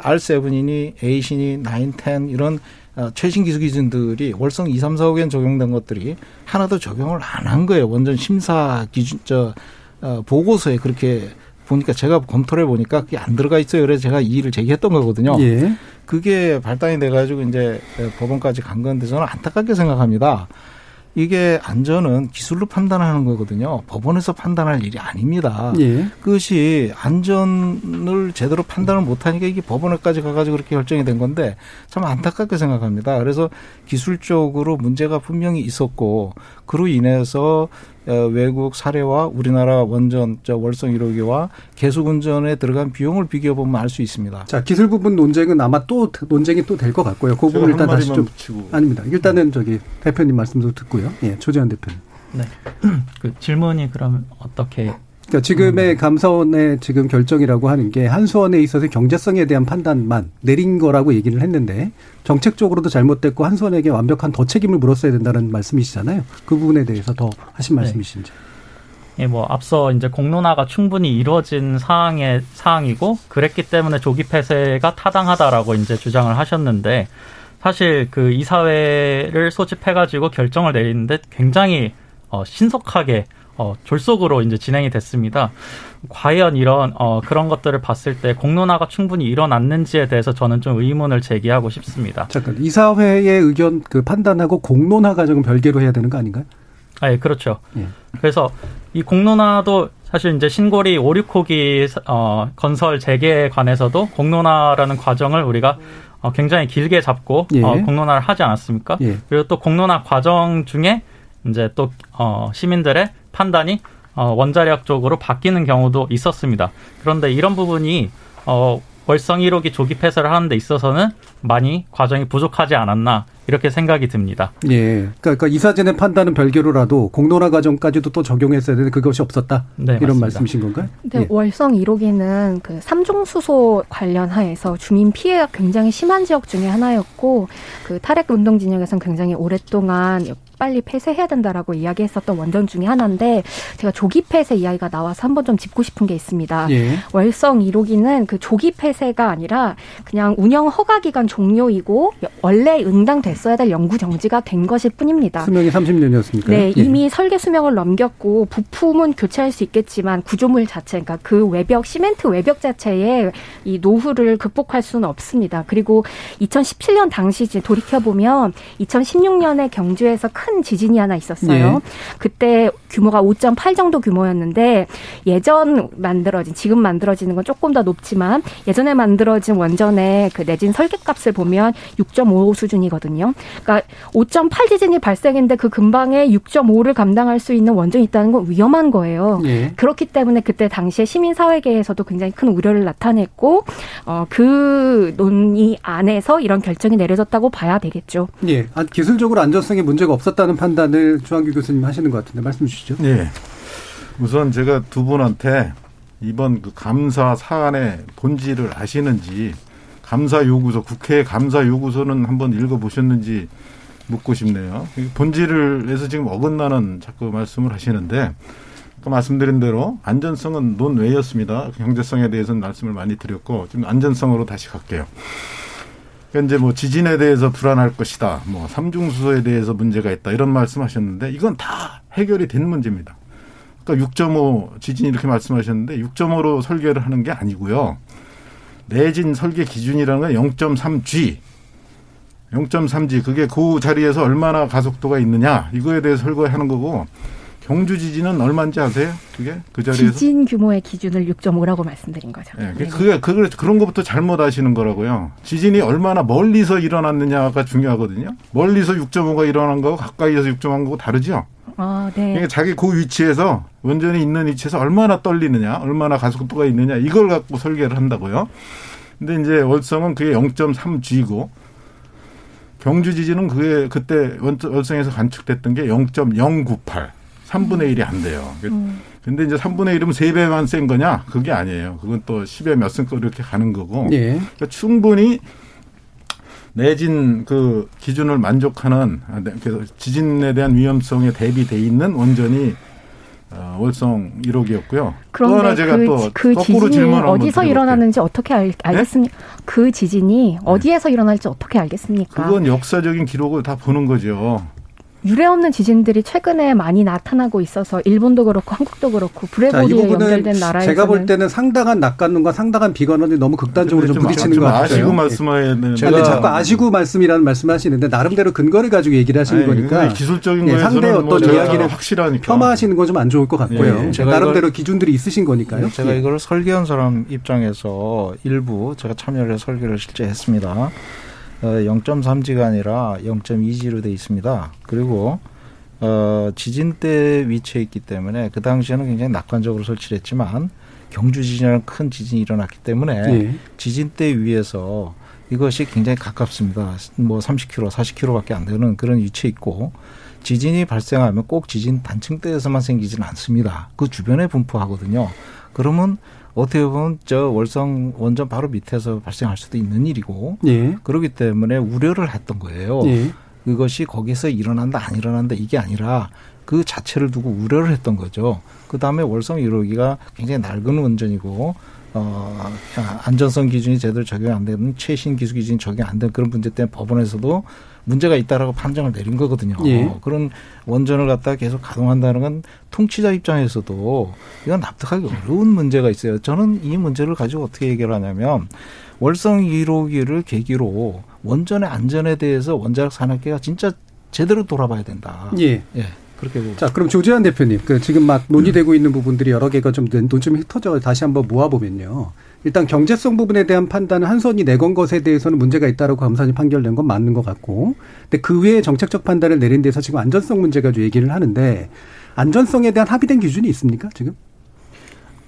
R7이니 A신이 9, 10 이런 어, 최신 기술 기준들이 월성 2, 3, 4호기엔 적용된 것들이 하나도 적용을 안 한 거예요. 원전 심사 기준 저 어, 보고서에 그렇게 보니까 제가 검토를 해 보니까 그게 안 들어가 있어요. 그래서 제가 이의를 제기했던 거거든요. 예. 그게 발단이 돼 가지고 이제 법원까지 간 건데 저는 안타깝게 생각합니다. 이게 안전은 기술로 판단하는 거거든요. 법원에서 판단할 일이 아닙니다. 예. 그것이 안전을 제대로 판단을 못하니까 이게 법원에까지 가가지고 그렇게 결정이 된 건데 참 안타깝게 생각합니다. 그래서 기술적으로 문제가 분명히 있었고 그로 인해서 어, 외국 사례와 우리나라 원전 저 월성 1호기와 계속 운전에 들어간 비용을 비교해 보면 알 수 있습니다. 자 기술 부분 논쟁은 아마 또 논쟁이 또 될 것 같고요. 그 부분 일단 다시 좀 붙이고. 아닙니다. 일단은 저기 대표님 말씀도 듣고요. 예, 조재현 대표님. 네. 그 질문이 그러면 어떻게 그러니까 지금의 음. 감사원의 지금 결정이라고 하는 게 한수원에 있어서 경제성에 대한 판단만 내린 거라고 얘기를 했는데 정책적으로도 잘못됐고 한수원에게 완벽한 더 책임을 물었어야 된다는 말씀이시잖아요. 그 부분에 대해서 더 하신 네. 말씀이신지. 예, 뭐 앞서 이제 공론화가 충분히 이루어진 사항의 사항이고 그랬기 때문에 조기 폐쇄가 타당하다라고 이제 주장을 하셨는데 사실 그 이사회를 소집해가지고 결정을 내리는데 굉장히 어, 신속하게 어, 졸속으로 이제 진행이 됐습니다. 과연 이런 어, 그런 것들을 봤을 때 공론화가 충분히 일어났는지에 대해서 저는 좀 의문을 제기하고 싶습니다. 잠깐 이사회의 의견 그 판단하고 공론화 과정은 별개로 해야 되는 거 아닌가요? 아, 예, 그렇죠. 예. 그래서 이 공론화도 사실 이제 신고리 5, 6호기 어, 건설 재개에 관해서도 공론화라는 과정을 우리가 어, 굉장히 길게 잡고 예. 어, 공론화를 하지 않았습니까? 예. 그리고 또 공론화 과정 중에 이제 또 어, 시민들의 판단이 어, 원자력 쪽으로 바뀌는 경우도 있었습니다. 그런데 이런 부분이 어, 월성 1호기 조기 폐쇄를 하는 데 있어서는 많이 과정이 부족하지 않았나 이렇게 생각이 듭니다. 예. 그러니까, 그러니까 이사진의 판단은 별개로라도 공론화 과정까지도 또 적용했어야 되는데 그것이 없었다. 네, 이런 맞습니다. 말씀이신 건가요? 네, 예. 월성 1호기는 그 삼중 수소 관련 하에서 주민 피해가 굉장히 심한 지역 중에 하나였고 그 탈핵 운동 진영에서는 굉장히 오랫동안 빨리 폐쇄해야 된다라고 이야기했었던 원전 중에 하나인데 제가 조기 폐쇄 이야기가 나와서 한번 좀 짚고 싶은 게 있습니다. 예. 월성 1호기는 그 조기 폐쇄가 아니라 그냥 운영 허가 기간 종료이고 원래 응당됐 어야 될 연구 정지가 된 것일 뿐입니다. 수명이 30년이었습니까? 네, 예. 이미 설계 수명을 넘겼고 부품은 교체할 수 있겠지만 구조물 자체, 그러니까 그 외벽 시멘트 외벽 자체에 이 노후를 극복할 수는 없습니다. 그리고 2017년 당시 돌이켜 보면 2016년에 경주에서 큰큰 지진이 하나 있었어요. 예. 그때 규모가 5.8 정도 규모였는데 예전 만들어진 지금 만들어지는 건 조금 더 높지만 예전에 만들어진 원전의 그 내진 설계값을 보면 6.5 수준이거든요. 그러니까 5.8 지진이 발생했는데 그 근방에 6.5를 감당할 수 있는 원전이 있다는 건 위험한 거예요. 예. 그렇기 때문에 그때 당시에 시민사회계에서도 굉장히 큰 우려를 나타냈고 어, 그 논의 안에서 이런 결정이 내려졌다고 봐야 되겠죠. 예. 아, 기술적으로 안전성에 문제가 없었다. 없다는 판단을 주한규 교수님 하시는 것 같은데 말씀 주시죠. 네. 우선 제가 두 분한테 이번 그 감사 사안의 본질을 아시는지 감사 요구서, 국회 감사 요구서는 한번 읽어보셨는지 묻고 싶네요. 본질을해서 지금 어긋나는 자꾸 말씀을 하시는데 아까 말씀드린 대로 안전성은 논외였습니다. 경제성에 대해서는 말씀을 많이 드렸고 지금 안전성으로 다시 갈게요. 현재 뭐 지진에 대해서 불안할 것이다. 뭐 삼중수소에 대해서 문제가 있다. 이런 말씀하셨는데 이건 다 해결이 된 문제입니다. 그러니까 6.5 지진 이렇게 말씀하셨는데 6.5로 설계를 하는 게 아니고요. 내진 설계 기준이라는 건 0.3G. 0.3G 그게 그 자리에서 얼마나 가속도가 있느냐 이거에 대해서 설계하는 거고 경주 지진은 얼마인지 아세요? 그게 그 자리에서 지진 규모의 기준을 6.5라고 말씀드린 거죠. 네, 그게 그게 그런 것부터 잘못 아시는 거라고요. 지진이 얼마나 멀리서 일어났느냐가 중요하거든요. 멀리서 6.5가 일어난 거고 가까이에서 6.5가 고 다르죠. 아, 네. 그러니까 자기 그 위치에서 원전이 있는 위치에서 얼마나 떨리느냐, 얼마나 가속도가 있느냐 이걸 갖고 설계를 한다고요. 근데 이제 월성은 그게 0.3G고 경주 지진은 그게 그때 월성에서 관측됐던 게 0.098. 3분의 1이 안 돼요. 음. 근데 이제 3분의 1이면 3배만 센 거냐? 그게 아니에요. 그건 또 10에 몇 승급 이렇게 가는 거고. 예. 그러니까 충분히 내진 그 기준을 만족하는 아, 네, 그래서 지진에 대한 위험성에 대비돼 있는 원전이 어, 월성 1호기였고요. 또 하나 제가 그, 또 그 지진이 어디서 일어나는지 어떻게 알, 겠습니까 네? 그 지진이 어디에서 일어날지 어떻게 알겠습니까? 그건 역사적인 기록을 다 보는 거죠. 유례 없는 지진들이 최근에 많이 나타나고 있어서 일본도 그렇고 한국도 그렇고 브레보리에 연결된 나라에서 제가 볼 때는 상당한 낙관론과 상당한 비관론이 너무 극단적으로 좀 부딪히는 것 같아요. 아시고 말씀해야 되는. 제가 자꾸 아시고 말씀이라는 말씀하시는데 나름대로 근거를 가지고 얘기를 하시는 아니, 거니까 기술적인 네, 상대 어떤 뭐 이야기를 확실하니까 폄하하시는 건 좀 안 좋을 것 같고요. 네, 제가 나름대로 기준들이 있으신 거니까요. 제가 예. 이걸 설계한 사람 입장에서 일부 제가 참여를 해 설계를 실제 했습니다. 0.3G가 어, 아니라 0.2G로 돼 있습니다. 그리고 어, 지진대 위치해 있기 때문에 그 당시에는 굉장히 낙관적으로 설치를 했지만 경주 지진이라는 큰 지진이 일어났기 때문에 네. 지진대 위에서 이것이 굉장히 가깝습니다. 뭐 30km, 40km밖에 안 되는 그런 위치에 있고 지진이 발생하면 꼭 지진 단층대에서만 생기지는 않습니다. 그 주변에 분포하거든요. 그러면 어떻게 보면 저 월성 원전 바로 밑에서 발생할 수도 있는 일이고 예. 그렇기 때문에 우려를 했던 거예요. 예. 그것이 거기서 일어난다 안 일어난다 이게 아니라 그 자체를 두고 우려를 했던 거죠. 그 다음에 월성 1호기가 굉장히 낡은 원전이고 어, 안전성 기준이 제대로 적용 안 되는 최신 기술 기준이 적용 안 되는 그런 문제 때문에 법원에서도 문제가 있다라고 판정을 내린 거거든요. 예. 그런 원전을 갖다가 계속 가동한다는 건 통치자 입장에서도 이건 납득하기 어려운 문제가 있어요. 저는 이 문제를 가지고 어떻게 해결하냐면 월성 1호기를 계기로 원전의 안전에 대해서 원자력 산업계가 진짜 제대로 돌아봐야 된다. 예. 예. 그렇게 보고. 자, 그럼 조재환 대표님, 그 지금 막 논의되고 있는 부분들이 여러 개가 좀 논점이 흩어져 다시 한번 모아보면요. 일단 경제성 부분에 대한 판단은 한선이 내건 것에 대해서는 문제가 있다라고 감사원이 판결낸 건 맞는 것 같고, 근데 그 외에 정책적 판단을 내린 데서 지금 안전성 문제 가지고 얘기를 하는데 안전성에 대한 합의된 기준이 있습니까 지금?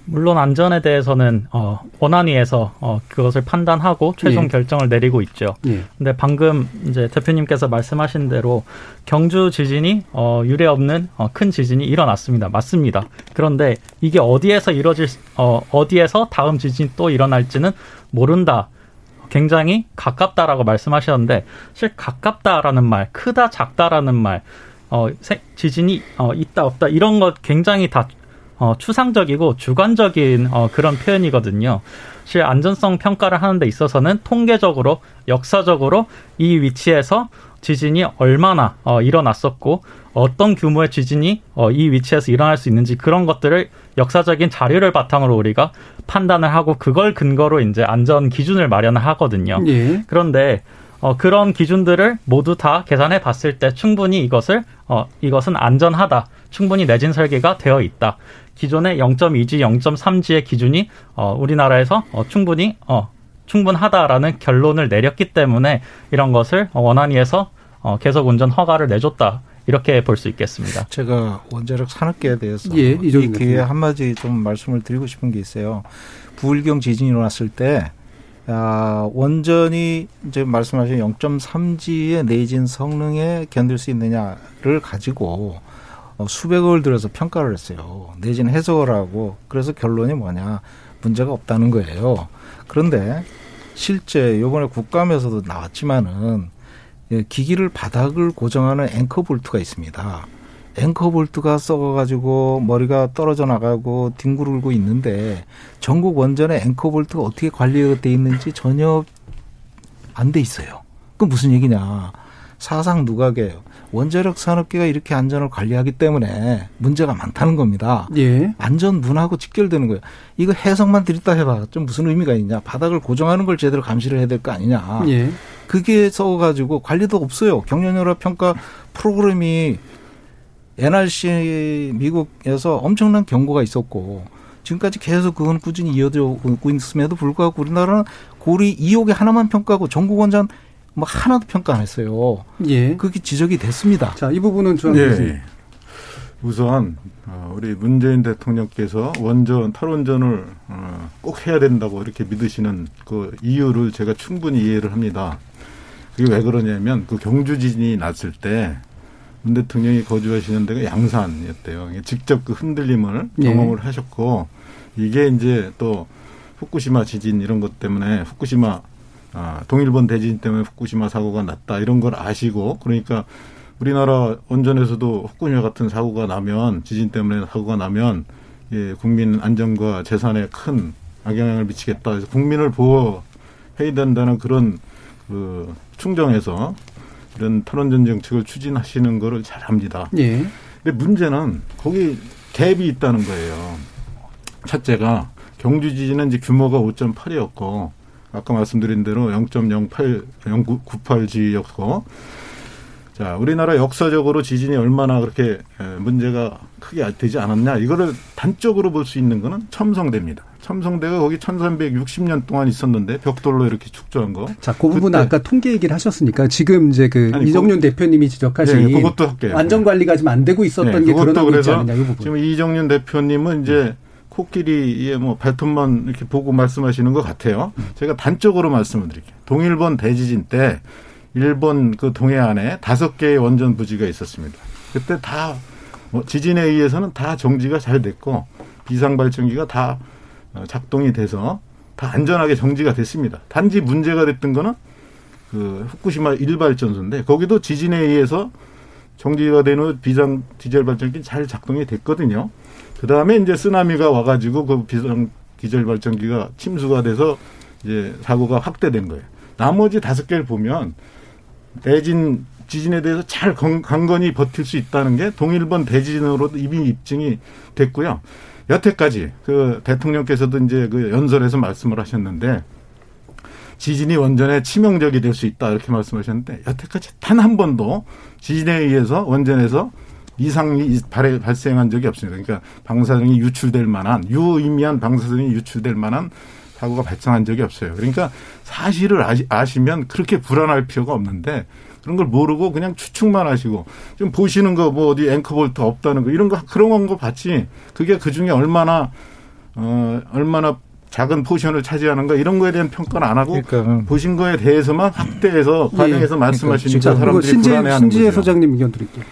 물론 안전에 대해서는 어, 원안위에서 어, 그것을 판단하고 최종 예. 결정을 내리고 있죠. 예. 근데 방금 이제 대표님께서 말씀하신 대로 경주 지진이 어, 유례 없는 어, 큰 지진이 일어났습니다. 맞습니다. 그런데 이게 어디에서 이뤄질 어, 어디에서 다음 지진이 또 일어날지는 모른다. 굉장히 가깝다라고 말씀하셨는데 실 가깝다라는 말, 크다 작다라는 말, 어, 지진이 어, 있다 없다 이런 것 굉장히 다 어, 추상적이고 주관적인 어, 그런 표현이거든요. 실 안전성 평가를 하는 데 있어서는 통계적으로 역사적으로 이 위치에서 지진이 얼마나 어, 일어났었고 어떤 규모의 지진이 어, 이 위치에서 일어날 수 있는지 그런 것들을 역사적인 자료를 바탕으로 우리가 판단을 하고 그걸 근거로 이제 안전 기준을 마련을 하거든요. 예. 그런데 어, 그런 기준들을 모두 다 계산해 봤을 때 충분히 이것을 어, 이것은 안전하다. 충분히 내진 설계가 되어 있다. 기존의 0.2G, 0.3G의 기준이 어, 우리나라에서 어, 충분히 어, 충분하다라는 결론을 내렸기 때문에 이런 것을 원안위에서 어, 계속 운전 허가를 내줬다. 이렇게 볼 수 있겠습니다. 제가 원자력 산업계에 대해서 예, 이, 이 기회에 한마디 좀 말씀을 드리고 싶은 게 있어요. 부울경 지진이 일어났을 때 아, 원전이 이제 말씀하신 0.3G의 내진 성능에 견딜 수 있느냐를 가지고 어, 수백억을 들여서 평가를 했어요. 내지는 해석을 하고 그래서 결론이 뭐냐 문제가 없다는 거예요. 그런데 실제 요번에 국감에서도 나왔지만은 예, 기기를 바닥을 고정하는 앵커 볼트가 있습니다. 앵커 볼트가 썩어가지고 머리가 떨어져 나가고 뒹구르고 있는데 전국 원전의 앵커 볼트가 어떻게 관리가 돼 있는지 전혀 안 돼 있어요. 그 무슨 얘기냐? 사상 누각이에요. 원자력 산업계가 이렇게 안전을 관리하기 때문에 문제가 많다는 겁니다. 예. 안전 문하고 직결되는 거예요. 이거 해석만 드렸다 해봐. 좀 무슨 의미가 있냐. 바닥을 고정하는 걸 제대로 감시를 해야 될 거 아니냐. 예. 그게 썩어가지고 관리도 없어요. 경련연합 평가 프로그램이 NRC 미국에서 엄청난 경고가 있었고 지금까지 계속 그건 꾸준히 이어지고 있음에도 불구하고 우리나라는 고리 2호기 하나만 평가하고 전국 원전 뭐 하나도 평가 안 했어요. 예. 그게 지적이 됐습니다. 자, 이 부분은 좀 예. 우선 어, 우리 문재인 대통령께서 원전 탈원전을 어, 꼭 해야 된다고 이렇게 믿으시는 그 이유를 제가 충분히 이해를 합니다. 그게 왜 그러냐면 그 경주 지진이 났을 때 문 대통령이 거주하시는 데가 양산이었대요. 직접 그 흔들림을 예. 경험을 하셨고 이게 이제 또 후쿠시마 지진 이런 것 때문에 후쿠시마 아, 동일본 대지진 때문에 후쿠시마 사고가 났다 이런 걸 아시고 그러니까 우리나라 원전에서도 후쿠시마 같은 사고가 나면 지진 때문에 사고가 나면 예, 국민 안전과 재산에 큰 악영향을 미치겠다. 그래서 국민을 보호해야 된다는 그런 그 충정에서 이런 탈원전 정책을 추진하시는 거를 잘 압니다. 예. 근데 문제는 거기 갭이 있다는 거예요. 첫째가 경주 지진은 이제 규모가 5.8이었고 아까 말씀드린 대로 0.08, 098G였고 자, 우리나라 역사적으로 지진이 얼마나 그렇게 문제가 크게 되지 않았냐. 이거를 단적으로 볼 수 있는 거는 첨성대입니다. 첨성대가 거기 1360년 동안 있었는데 벽돌로 이렇게 축조한 거. 자, 그 부분 은 아까 통계 얘기를 하셨으니까 지금 이제 그 아니, 이정윤 대표님이 지적하신 네, 그것도 할게요. 안전 관리가 좀 안 되고 있었던 네, 게 드러나고 있지 그래서 않느냐 이 부분. 지금 이정윤 대표님은 이제 코끼리의 뭐 발톱만 이렇게 보고 말씀하시는 것 같아요. 제가 단적으로 말씀을 드릴게요. 동일본 대지진 때 일본 그 동해안에 다섯 개의 원전 부지가 있었습니다. 그때 다 뭐 지진에 의해서는 다 정지가 잘 됐고 비상 발전기가 다 어, 작동이 돼서 다 안전하게 정지가 됐습니다. 단지 문제가 됐던 거는 그 후쿠시마 일발전소인데 거기도 지진에 의해서 정지가 된 후 비상 디젤 발전기 잘 작동이 됐거든요. 그 다음에 이제 쓰나미가 와가지고 그 비상 디젤 발전기가 침수가 돼서 이제 사고가 확대된 거예요. 나머지 다섯 개를 보면 대진 지진에 대해서 잘 건, 강건히 버틸 수 있다는 게 동일본 대지진으로 이미 입증이 됐고요. 여태까지 그 대통령께서도 이제 그 연설에서 말씀을 하셨는데 지진이 원전에 치명적이 될 수 있다 이렇게 말씀하셨는데 여태까지 단 한 번도 지진에 의해서 원전에서 이상이 발- 발생한 적이 없습니다. 그러니까 방사능이 유출될 만한 유의미한 방사능이 유출될 만한 사고가 발생한 적이 없어요. 그러니까 사실을 아시, 아시면 그렇게 불안할 필요가 없는데 그런 걸 모르고 그냥 추측만 하시고 좀 보시는 거 뭐 어디 앵커볼트 없다는 거 이런 거 그런 거 봤지 그게 그 중에 얼마나 어 얼마나 작은 포션을 차지하는가 이런 거에 대한 평가는 안 하고 보신 거에 대해서만 확대해서 과장해서 말씀하시니까 자, 그리고 사람들이 신재, 불안해하는 신지혜 거죠. 소장님 의견 드릴게요.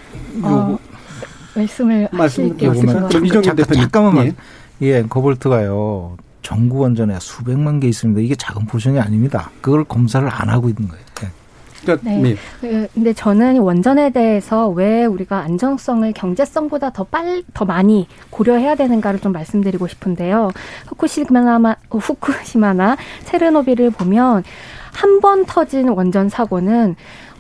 어, 말씀을 말씀 하실게요. 이정윤 대표님. 잠깐만. 예. 이 앵커볼트가요. 전국 원전에 수백만 개 있습니다. 이게 작은 포션이 아닙니다. 그걸 검사를 안 하고 있는 거예요. 네. 그러니까 네. 그, 근데 저는 원전에 대해서 왜 우리가 안정성을 경제성보다 더 빨, 더 많이 고려해야 되는가를 좀 말씀드리고 싶은데요. 후쿠시마나, 후쿠시마나 체르노빌을 보면 한 번 터진 원전 사고는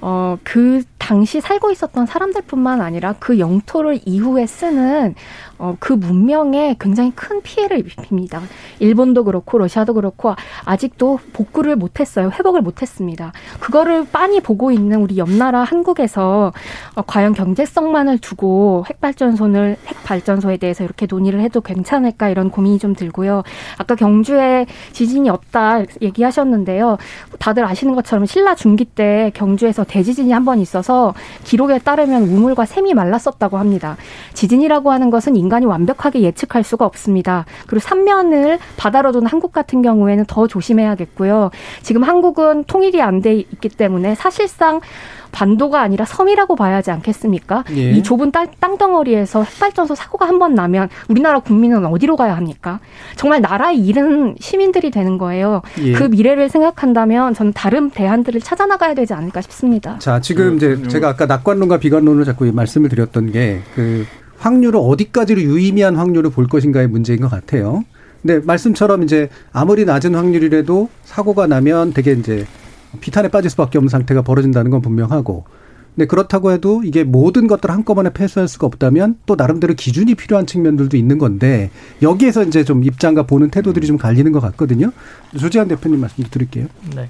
어, 그 당시 살고 있었던 사람들뿐만 아니라 그 영토를 이후에 쓰는 어, 그 문명에 굉장히 큰 피해를 입힙니다. 일본도 그렇고 러시아도 그렇고 아직도 복구를 못했어요. 회복을 못했습니다. 그거를 빤히 보고 있는 우리 옆나라 한국에서 어, 과연 경제성만을 두고 핵발전소를 핵발전소에 대해서 이렇게 논의를 해도 괜찮을까 이런 고민이 좀 들고요. 아까 경주에 지진이 없다 얘기하셨는데요. 다들 아시는 것처럼 신라 중기 때 경주에서 대지진이 한 번 있어서 기록에 따르면 우물과 샘이 말랐었다고 합니다. 지진이라고 하는 것은 인간이 완벽하게 예측할 수가 없습니다. 그리고 삼면을 바다로 두는 한국 같은 경우에는 더 조심해야겠고요. 지금 한국은 통일이 안 돼 있기 때문에 사실상 반도가 아니라 섬이라고 봐야 하지 않겠습니까? 예. 이 좁은 땅, 땅덩어리에서 핵발전소 사고가 한 번 나면 우리나라 국민은 어디로 가야 합니까? 정말 나라의 잃은 시민들이 되는 거예요. 예. 그 미래를 생각한다면 저는 다른 대안들을 찾아 나가야 되지 않을까 싶습니다. 자, 지금 이제 제가 아까 낙관론과 비관론을 자꾸 말씀을 드렸던 게 그 확률을 어디까지로 유의미한 확률을 볼 것인가의 문제인 것 같아요. 근데 말씀처럼 이제 아무리 낮은 확률이라도 사고가 나면 되게 이제 비탄에 빠질 수밖에 없는 상태가 벌어진다는 건 분명하고 근데 그렇다고 해도 이게 모든 것들을 한꺼번에 폐쇄할 수가 없다면 또 나름대로 기준이 필요한 측면들도 있는 건데 여기에서 이제 좀 입장과 보는 태도들이 좀 갈리는 것 같거든요. 조지한 대표님 말씀 좀 드릴게요. 네.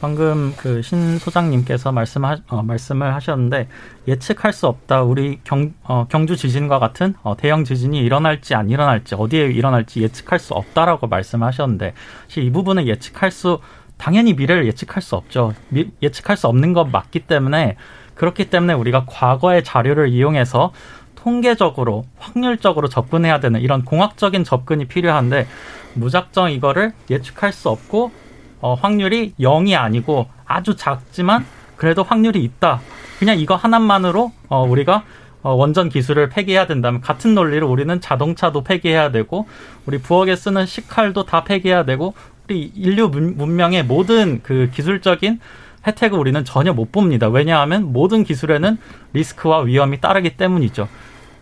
방금 그 신 소장님께서 말씀하, 어, 말씀을 하셨는데 예측할 수 없다. 우리 경, 어, 경주 지진과 같은 어, 대형 지진이 일어날지 안 일어날지 어디에 일어날지 예측할 수 없다라고 말씀하셨는데 사실 이 부분은 예측할 수 당연히 미래를 예측할 수 없죠. 미, 예측할 수 없는 건 맞기 때문에 그렇기 때문에 우리가 과거의 자료를 이용해서 통계적으로 확률적으로 접근해야 되는 이런 공학적인 접근이 필요한데 무작정 이거를 예측할 수 없고 어, 확률이 0이 아니고 아주 작지만 그래도 확률이 있다. 그냥 이거 하나만으로 어, 우리가 어, 원전 기술을 폐기해야 된다면 같은 논리로 우리는 자동차도 폐기해야 되고 우리 부엌에 쓰는 식칼도 다 폐기해야 되고 우리 인류 문- 문명의 모든 그 기술적인 혜택을 우리는 전혀 못 봅니다. 왜냐하면 모든 기술에는 리스크와 위험이 따르기 때문이죠.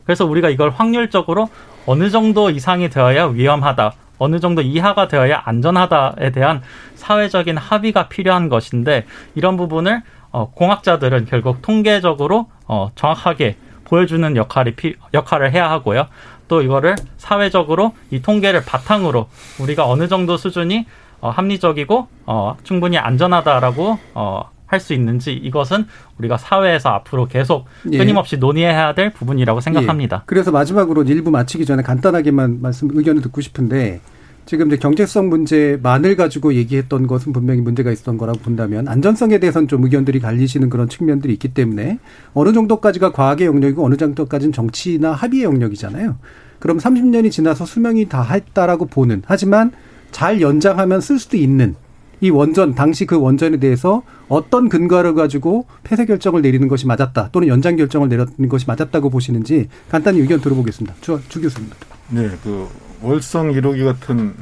그래서 우리가 이걸 확률적으로 어느 정도 이상이 되어야 위험하다. 어느 정도 이하가 되어야 안전하다에 대한 사회적인 합의가 필요한 것인데 이런 부분을 어, 공학자들은 결국 통계적으로 어, 정확하게 보여주는 역할이 피, 역할을 해야 하고요. 또 이거를 사회적으로 이 통계를 바탕으로 우리가 어느 정도 수준이 어, 합리적이고 어, 충분히 안전하다라고 어, 할 수 있는지 이것은 우리가 사회에서 앞으로 계속 예. 끊임없이 논의해야 될 부분이라고 생각합니다. 예. 그래서 마지막으로 일부 마치기 전에 간단하게만 말씀 의견을 듣고 싶은데 지금 이제 경제성 문제만을 가지고 얘기했던 것은 분명히 문제가 있었던 거라고 본다면 안전성에 대해서는 좀 의견들이 갈리시는 그런 측면들이 있기 때문에 어느 정도까지가 과학의 영역이고 어느 정도까지는 정치나 합의의 영역이잖아요. 그럼 30년이 지나서 수명이 다 했다라고 보는 하지만 잘 연장하면 쓸 수도 있는 이 원전 당시 그 원전에 대해서 어떤 근거를 가지고 폐쇄 결정을 내리는 것이 맞았다 또는 연장 결정을 내리는 것이 맞았다고 보시는지 간단히 의견 들어보겠습니다. 주, 주 교수님. 네, 그 월성 1호기 같은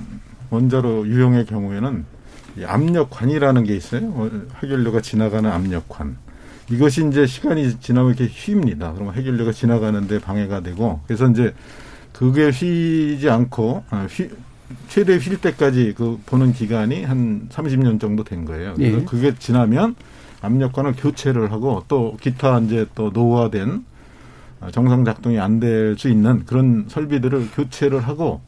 원자로 유형의 경우에는 이 압력관이라는 게 있어요. 어, 해결료가 지나가는 압력관. 이것이 이제 시간이 지나면 이렇게 휩니다. 그러면 해결료가 지나가는데 방해가 되고 그래서 이제 그게 휘지 않고 아, 휘, 최대 휠 때까지 그 보는 기간이 한 30년 정도 된 거예요. 그래서 예. 그게 지나면 압력관을 교체를 하고 또 기타 이제 또 노후화된 아, 정상 작동이 안 될 수 있는 그런 설비들을 교체를 하고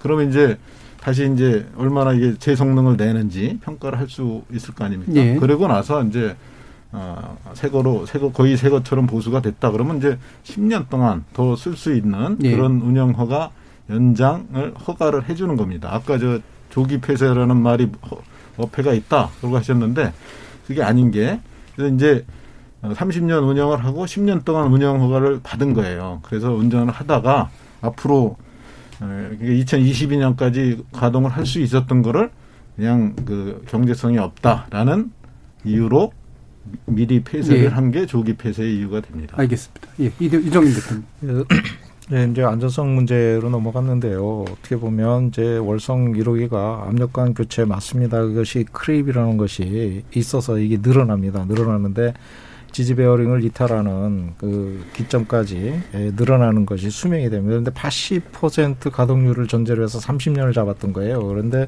그러면 이제 다시 이제 얼마나 이게 제 성능을 내는지 평가를 할 수 있을 거 아닙니까? 예. 그러고 나서 이제 어, 새거로 새거 거의 새거처럼 보수가 됐다 그러면 이제 10년 동안 더 쓸 수 있는 예. 그런 운영 허가 연장을 허가를 해주는 겁니다. 아까 저 조기 폐쇄라는 말이 허- 어폐가 있다 그러고 하셨는데 그게 아닌 게 그래서 이제 30년 운영을 하고 10년 동안 운영 허가를 받은 거예요. 그래서 운전을 하다가 앞으로 2022년까지 가동을 할 수 있었던 거를 그냥 그 경제성이 없다라는 이유로 미리 폐쇄를 예. 한게 조기 폐쇄의 이유가 됩니다. 알겠습니다. 예, 이정윤 대표님. 그, 네, 이제 안전성 문제로 넘어갔는데요. 어떻게 보면 이제 월성 1호기가 압력관 교체 맞습니다. 그것이 creep이라는 것이 있어서 이게 늘어납니다. 늘어나는데 지지 베어링을 이탈하는 그 기점까지 예, 늘어나는 것이 수명이 됩니다. 그런데 80% 가동률을 전제로 해서 30년을 잡았던 거예요. 그런데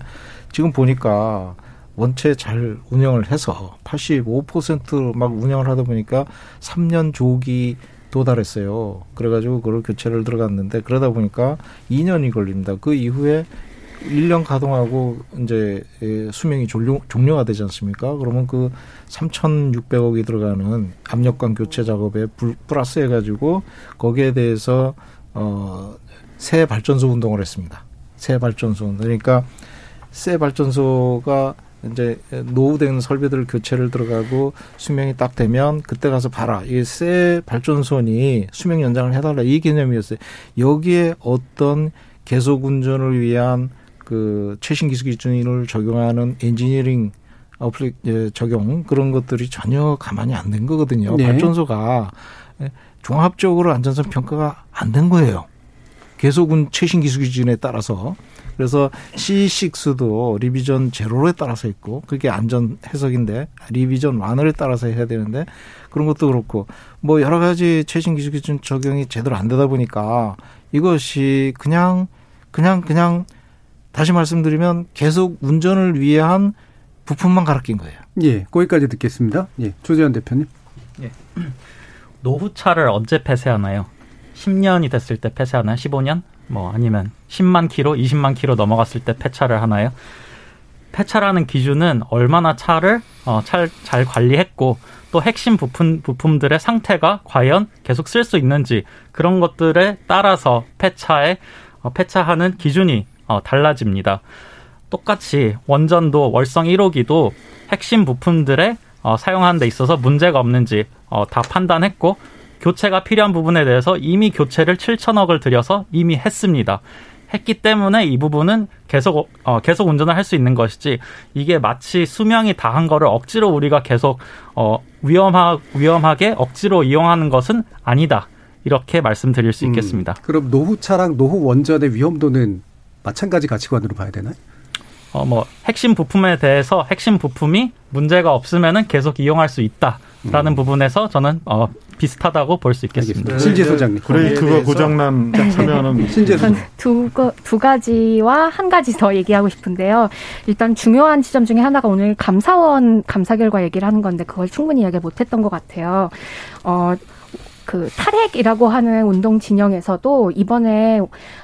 지금 보니까 원체 잘 운영을 해서 85%막 운영을 하다 보니까 3년 조기 도달했어요. 그래가지고 그걸 교체를 들어갔는데 그러다 보니까 2년이 걸립니다. 그 이후에 1년 가동하고 이제 예, 수명이 종료, 종료가 되지 않습니까? 그러면 그 3,600억이 들어가는 압력관 교체 작업에 불, 플러스 해가지고 거기에 대해서 어, 새 발전소 운동을 했습니다. 새 발전소. 그러니까 새 발전소가 이제 노후된 설비들 교체를 들어가고 수명이 딱 되면 그때 가서 봐라. 이새 발전소니 수명 연장을 해달라. 이 개념이었어요. 여기에 어떤 계속 운전을 위한 그 최신 기술 기준을 적용하는 엔지니어링 어플리 예, 적용 그런 것들이 전혀 가만히 안 된 거거든요. 네. 발전소가 예, 종합적으로 안전성 평가가 안 된 거예요. 계속은 최신 기술 기준에 따라서 그래서 C6도 리비전 제로에 따라서 있고 그게 안전 해석인데 리비전 완화에 따라서 해야 되는데 그런 것도 그렇고 뭐 여러 가지 최신 기술 기준 적용이 제대로 안 되다 보니까 이것이 그냥 그냥 그냥 다시 말씀드리면 계속 운전을 위한 부품만 갈아 낀 거예요. 예, 거기까지 듣겠습니다. 예, 조재현 대표님. 예. 노후차를 언제 폐쇄하나요? 10년이 됐을 때 폐쇄하나요? 15년? 뭐 아니면 10만 킬로, 20만 킬로 넘어갔을 때 폐차를 하나요? 폐차라는 기준은 얼마나 차를 어, 잘, 잘 관리했고 또 핵심 부품 부품들의 상태가 과연 계속 쓸 수 있는지 그런 것들에 따라서 폐차에 어, 폐차하는 기준이 어, 달라집니다. 똑같이 원전도 월성 1호기도 핵심 부품들의 어, 사용하는 데 있어서 문제가 없는지 어, 다 판단했고 교체가 필요한 부분에 대해서 이미 교체를 7천억을 들여서 이미 했습니다. 했기 때문에 이 부분은 계속 어, 계속 운전을 할 수 있는 것이지 이게 마치 수명이 다 한 거를 억지로 우리가 계속 어, 위험하 위험하게 억지로 이용하는 것은 아니다. 이렇게 말씀드릴 수 있겠습니다. 음, 그럼 노후 차랑 노후 원전의 위험도는 마찬가지 가치관으로 봐야 되나요? 어, 뭐, 핵심 부품에 대해서 핵심 부품이 문제가 없으면은 계속 이용할 수 있다라는 음. 부분에서 저는, 어, 비슷하다고 볼 수 있겠습니다. 신지 소장님. 브레이크가 고장난 차면은 신재 전 두, 거- 두 가지와 한 가지 더 얘기하고 싶은데요. 일단 중요한 지점 중에 하나가 오늘 감사원 감사 결과 얘기를 하는 건데 그걸 충분히 이야기 못했던 것 같아요. 어, 그 탈핵이라고 하는 운동 진영에서도 이번에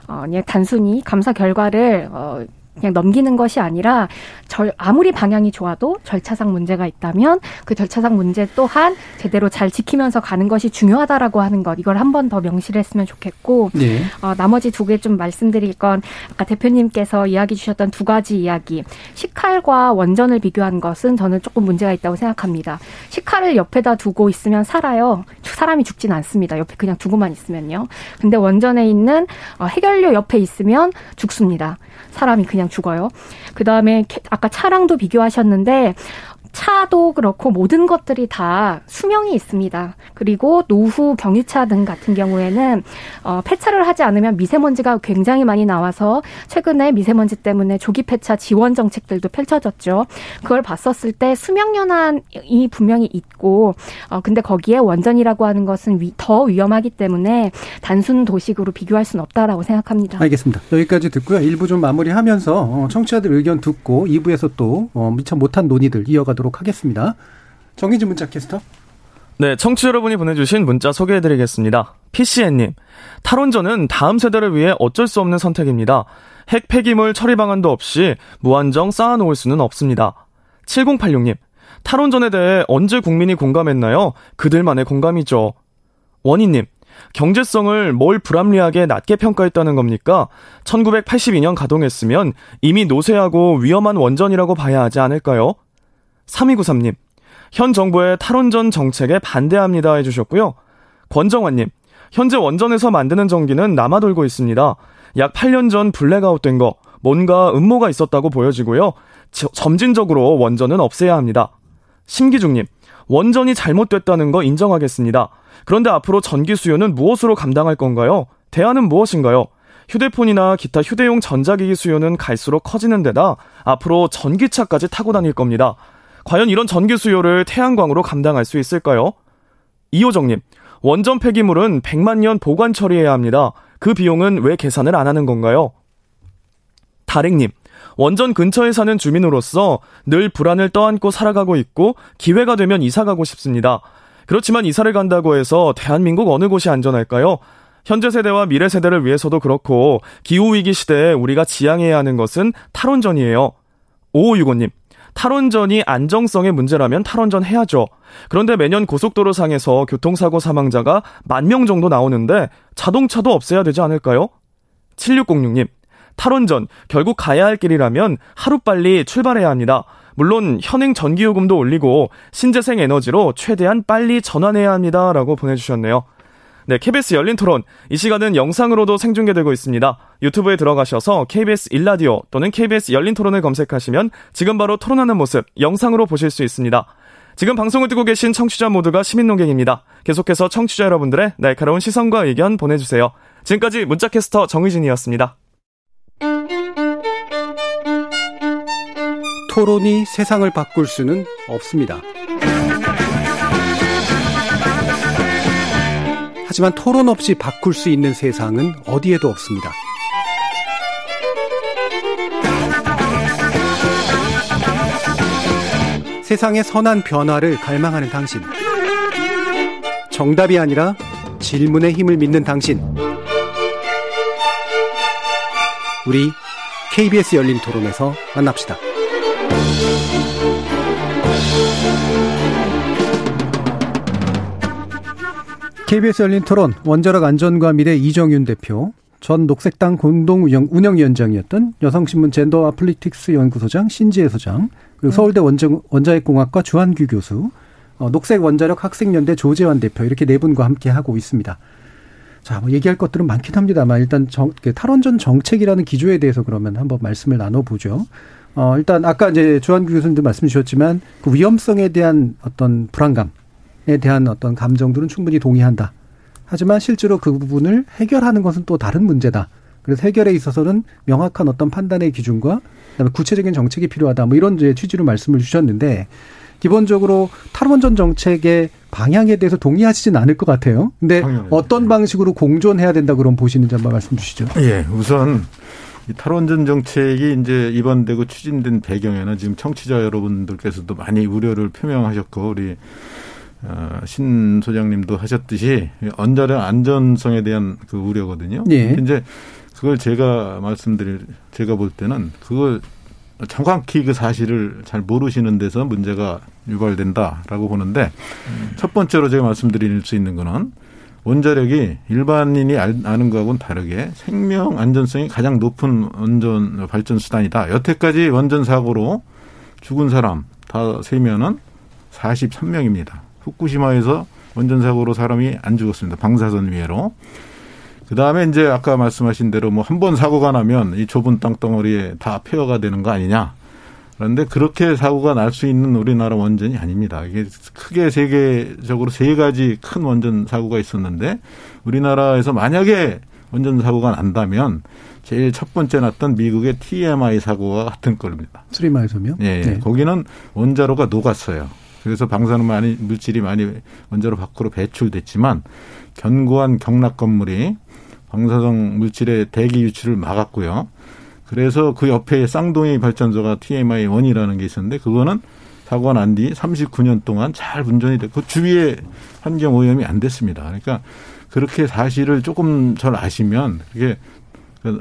어, 그냥 단순히 감사 결과를 어, 그냥 넘기는 것이 아니라 절 아무리 방향이 좋아도 절차상 문제가 있다면 그 절차상 문제 또한 제대로 잘 지키면서 가는 것이 중요하다라고 하는 것 이걸 한 번 더 명시를 했으면 좋겠고 네. 어, 나머지 두 개 좀 말씀드릴 건 아까 대표님께서 이야기 주셨던 두 가지 이야기 식칼과 원전을 비교한 것은 저는 조금 문제가 있다고 생각합니다. 식칼을 옆에다 두고 있으면 살아요. 사람이 죽진 않습니다. 옆에 그냥 두고만 있으면요. 근데 원전에 있는 어, 해결료 옆에 있으면 죽습니다. 사람이 그냥 죽어요. 그 다음에 아까 차량도 비교하셨는데 차도 그렇고 모든 것들이 다 수명이 있습니다. 그리고 노후 경유차 등 같은 경우에는 어, 폐차를 하지 않으면 미세먼지가 굉장히 많이 나와서 최근에 미세먼지 때문에 조기 폐차 지원 정책들도 펼쳐졌죠. 그걸 봤었을 때 수명 연한이 분명히 있고 어, 근데 거기에 원전이라고 하는 것은 위, 더 위험하기 때문에 단순 도식으로 비교할 수는 없다라고 생각합니다. 알겠습니다. 여기까지 듣고요. 1부 좀 마무리하면서 어, 청취자들 의견 듣고 2부에서 또 어, 미처 못한 논의들 이어가도록 하겠습니다. 정희진 문자 캐스터. 네, 청취 여러분이 보내주신 문자 소개해드리겠습니다. PCN님, 탈원전은 다음 세대를 위해 어쩔 수 없는 선택입니다. 핵 폐기물 처리 방안도 없이 무한정 쌓아놓을 수는 없습니다. 7086님, 탈원전에 대해 언제 국민이 공감했나요? 그들만의 공감이죠. 원희님, 경제성을 뭘 불합리하게 낮게 평가했다는 겁니까? 1982년 가동했으면 이미 노쇠하고 위험한 원전이라고 봐야 하지 않을까요? 3293님, 현 정부의 탈원전 정책에 반대합니다 해주셨고요. 권정환님, 현재 원전에서 만드는 전기는 남아돌고 있습니다. 약 8년 전 블랙아웃 된 거, 뭔가 음모가 있었다고 보여지고요. 저- 점진적으로 원전은 없애야 합니다. 심기중님, 원전이 잘못됐다는 거 인정하겠습니다. 그런데 앞으로 전기 수요는 무엇으로 감당할 건가요? 대안은 무엇인가요? 휴대폰이나 기타 휴대용 전자기기 수요는 갈수록 커지는 데다 앞으로 전기차까지 타고 다닐 겁니다. 과연 이런 전기 수요를 태양광으로 감당할 수 있을까요? 이호정님, 원전 폐기물은 100만 년 보관 처리해야 합니다. 그 비용은 왜 계산을 안 하는 건가요? 다랭님, 원전 근처에 사는 주민으로서 늘 불안을 떠안고 살아가고 있고 기회가 되면 이사 가고 싶습니다. 그렇지만 이사를 간다고 해서 대한민국 어느 곳이 안전할까요? 현재 세대와 미래 세대를 위해서도 그렇고 기후위기 시대에 우리가 지향해야 하는 것은 탈원전이에요. 5565님, 탈원전이 안정성의 문제라면 탈원전 해야죠. 그런데 매년 고속도로 상에서 교통사고 사망자가 만 명 정도 나오는데 자동차도 없애야 되지 않을까요? 7606님, 탈원전 결국 가야 할 길이라면 하루빨리 출발해야 합니다. 물론 현행 전기요금도 올리고 신재생 에너지로 최대한 빨리 전환해야 합니다 라고 보내주셨네요. 네, KBS 열린 토론. 이 시간은 영상으로도 생중계되고 있습니다. 유튜브에 들어가셔서 KBS 일라디오 또는 KBS 열린 토론을 검색하시면 지금 바로 토론하는 모습 영상으로 보실 수 있습니다. 지금 방송을 듣고 계신 청취자 모두가 시민농객입니다. 계속해서 청취자 여러분들의 날카로운 시선과 의견 보내주세요. 지금까지 문자캐스터 정의진이었습니다. 토론이 세상을 바꿀 수는 없습니다. 하지만 토론 없이 바꿀 수 있는 세상은 어디에도 없습니다. 세상의 선한 변화를 갈망하는 당신. 정답이 아니라 질문의 힘을 믿는 당신. 우리 KBS 열린 토론에서 만납시다. KBS 열린 토론 원자력 안전과 미래 이정윤 대표, 전 녹색당 공동 운영 위원장이었던 여성신문 젠더 아플리틱스 연구소장 신지혜 소장, 그리고 서울대 원정, 원자핵공학과 주한규 교수, 어, 녹색 원자력 학생연대 조재환 대표 이렇게 네 분과 함께 하고 있습니다. 자, 뭐 얘기할 것들은 많긴 합니다만 일단 정, 그 탈원전 정책이라는 기조에 대해서 그러면 한번 말씀을 나눠보죠. 어, 일단 아까 이제 주한규 교수님도 말씀 주셨지만 그 위험성에 대한 어떤 불안감, 에 대한 어떤 감정들은 충분히 동의한다. 하지만 실제로 그 부분을 해결하는 것은 또 다른 문제다. 그래서 해결에 있어서는 명확한 어떤 판단의 기준과 그다음에 구체적인 정책이 필요하다. 뭐 이런 취지로 말씀을 주셨는데 기본적으로 탈원전 정책의 방향에 대해서 동의하시진 않을 것 같아요. 근데 당연히. 어떤 방식으로 공존해야 된다 그럼 보시는지 한번 말씀 주시죠. 예, 우선 이 탈원전 정책이 이제 입안되고 추진된 배경에는 지금 청취자 여러분들께서도 많이 우려를 표명하셨고 우리 어, 신 소장님도 하셨듯이 원자력 안전성에 대한 그 우려거든요. 예. 이제 그걸 제가 말씀드릴 제가 볼 때는 그걸 정확히 그 사실을 잘 모르시는 데서 문제가 유발된다라고 보는데 음. 첫 번째로 제가 말씀드릴 수 있는 거는 원자력이 일반인이 아는 거하고는 다르게 생명 안전성이 가장 높은 원전 발전 수단이다. 여태까지 원전 사고로 죽은 사람 다 세면은 43명입니다. 후쿠시마에서 원전 사고로 사람이 안 죽었습니다. 방사선 위해로. 그 다음에 이제 아까 말씀하신 대로 뭐 한 번 사고가 나면 이 좁은 땅덩어리에 다 폐허가 되는 거 아니냐. 그런데 그렇게 사고가 날 수 있는 우리나라 원전이 아닙니다. 이게 크게 세계적으로 세 가지 큰 원전 사고가 있었는데 우리나라에서 만약에 원전 사고가 난다면 제일 첫 번째 났던 미국의 TMI 사고와 같은 겁니다. 스리마이섬이요? 예, 네. 거기는 원자로가 녹았어요. 그래서 방사능 많이 물질이 많이 원자로 밖으로 배출됐지만 견고한 경락 건물이 방사성 물질의 대기 유출을 막았고요. 그래서 그 옆에 쌍둥이 발전소가 TMI 원이라는게 있었는데 그거는 사고가 난뒤 39년 동안 잘 운전이 됐고 주위에 환경 오염이 안 됐습니다. 그러니까 그렇게 사실을 조금 잘 아시면 그게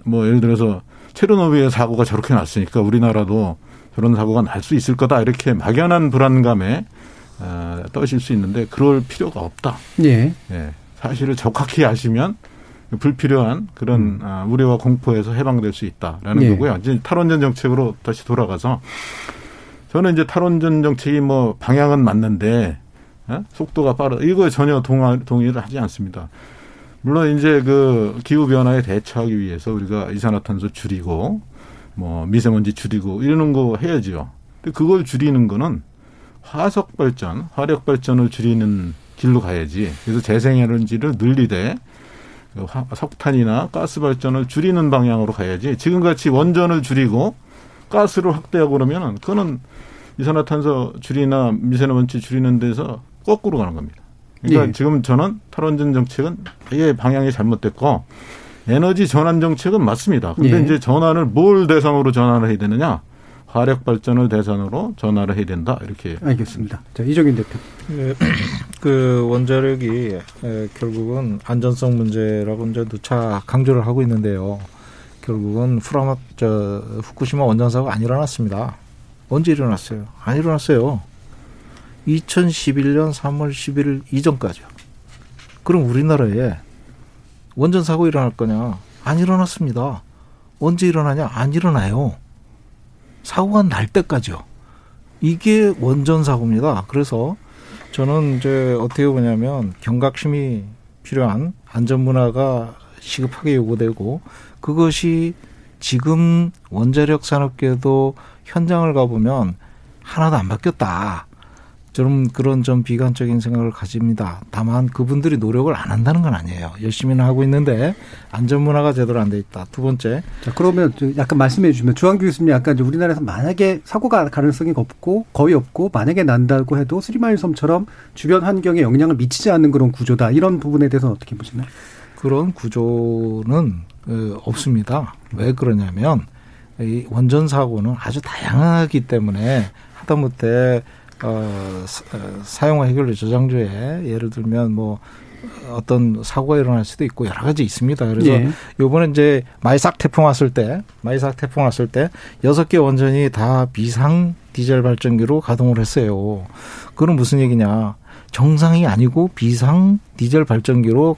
뭐 예를 들어서 체르노비의 사고가 저렇게 났으니까 우리나라도 저런 사고가 날 수 있을 거다 이렇게 막연한 불안감에 어, 떠실 수 있는데 그럴 필요가 없다. 예. 예. 사실을 정확히 아시면 불필요한 그런 음. 어, 우려와 공포에서 해방될 수 있다라는 예. 거고요. 이제 탈원전 정책으로 다시 돌아가서 저는 이제 탈원전 정책이 뭐 방향은 맞는데 어? 속도가 빠르. 이거 전혀 동의, 동의를 하지 않습니다. 물론 이제 그 기후 변화에 대처하기 위해서 우리가 이산화탄소 줄이고 뭐 미세먼지 줄이고 이러는 거 해야지요. 근데 그걸 줄이는 거는 화석 발전, 화력 발전을 줄이는 길로 가야지. 그래서 재생에너지를 늘리되 그 석탄이나 가스 발전을 줄이는 방향으로 가야지. 지금같이 원전을 줄이고 가스를 확대하고 그러면은 그거는 이산화탄소 줄이나 미세먼지 줄이는 데서 거꾸로 가는 겁니다. 그러니까 예. 지금 저는 탈원전 정책은 아예 방향이 잘못됐고 에너지 전환 정책은 맞습니다. 근데 예. 이제 전환을 뭘 대상으로 전환을 해야 되느냐? 화력 발전을 대상으로 전환을 해야 된다. 이렇게 알겠습니다. 자, 이정인 대표. 네, 그 원자력이 결국은 안전성 문제라고 이제 누차 강조를 하고 있는데요. 결국은 후라마 저 후쿠시마 원전 사고가 안 일어났습니다. 언제 일어났어요? 안 일어났어요. 2011년 3월 11일 이전까지요. 그럼 우리나라에 원전 사고 일어날 거냐? 안 일어났습니다. 언제 일어나냐? 안 일어나요. 사고가 날 때까지요. 이게 원전 사고입니다. 그래서 저는 이제 어떻게 보냐면 경각심이 필요한 안전 문화가 시급하게 요구되고 그것이 지금 원자력 산업계도 현장을 가보면 하나도 안 바뀌었다. 좀 그런 좀 비관적인 생각을 가집니다. 다만 그분들이 노력을 안 한다는 건 아니에요. 열심히는 하고 있는데 안전 문화가 제대로 안 돼 있다. 두 번째. 자, 그러면 약간 말씀해 주시면 주한 교수님 약간 이제 우리나라에서 만약에 사고가 가능성이 없고 거의 없고 만약에 난다고 해도 스리마일 섬처럼 주변 환경에 영향을 미치지 않는 그런 구조다. 이런 부분에 대해서는 어떻게 보시나요? 그런 구조는 어, 없습니다. 왜 그러냐면 이 원전 사고는 아주 다양하기 때문에 하다못해 어, 사용화 해결료 저장소에 예를 들면 뭐 어떤 사고가 일어날 수도 있고 여러 가지 있습니다. 그래서 예. 요번에 이제 마이삭 태풍 왔을 때 마이삭 태풍 왔을 때 여섯 개 원전이 다 비상 디젤 발전기로 가동을 했어요. 그건 무슨 얘기냐? 정상이 아니고 비상 디젤 발전기로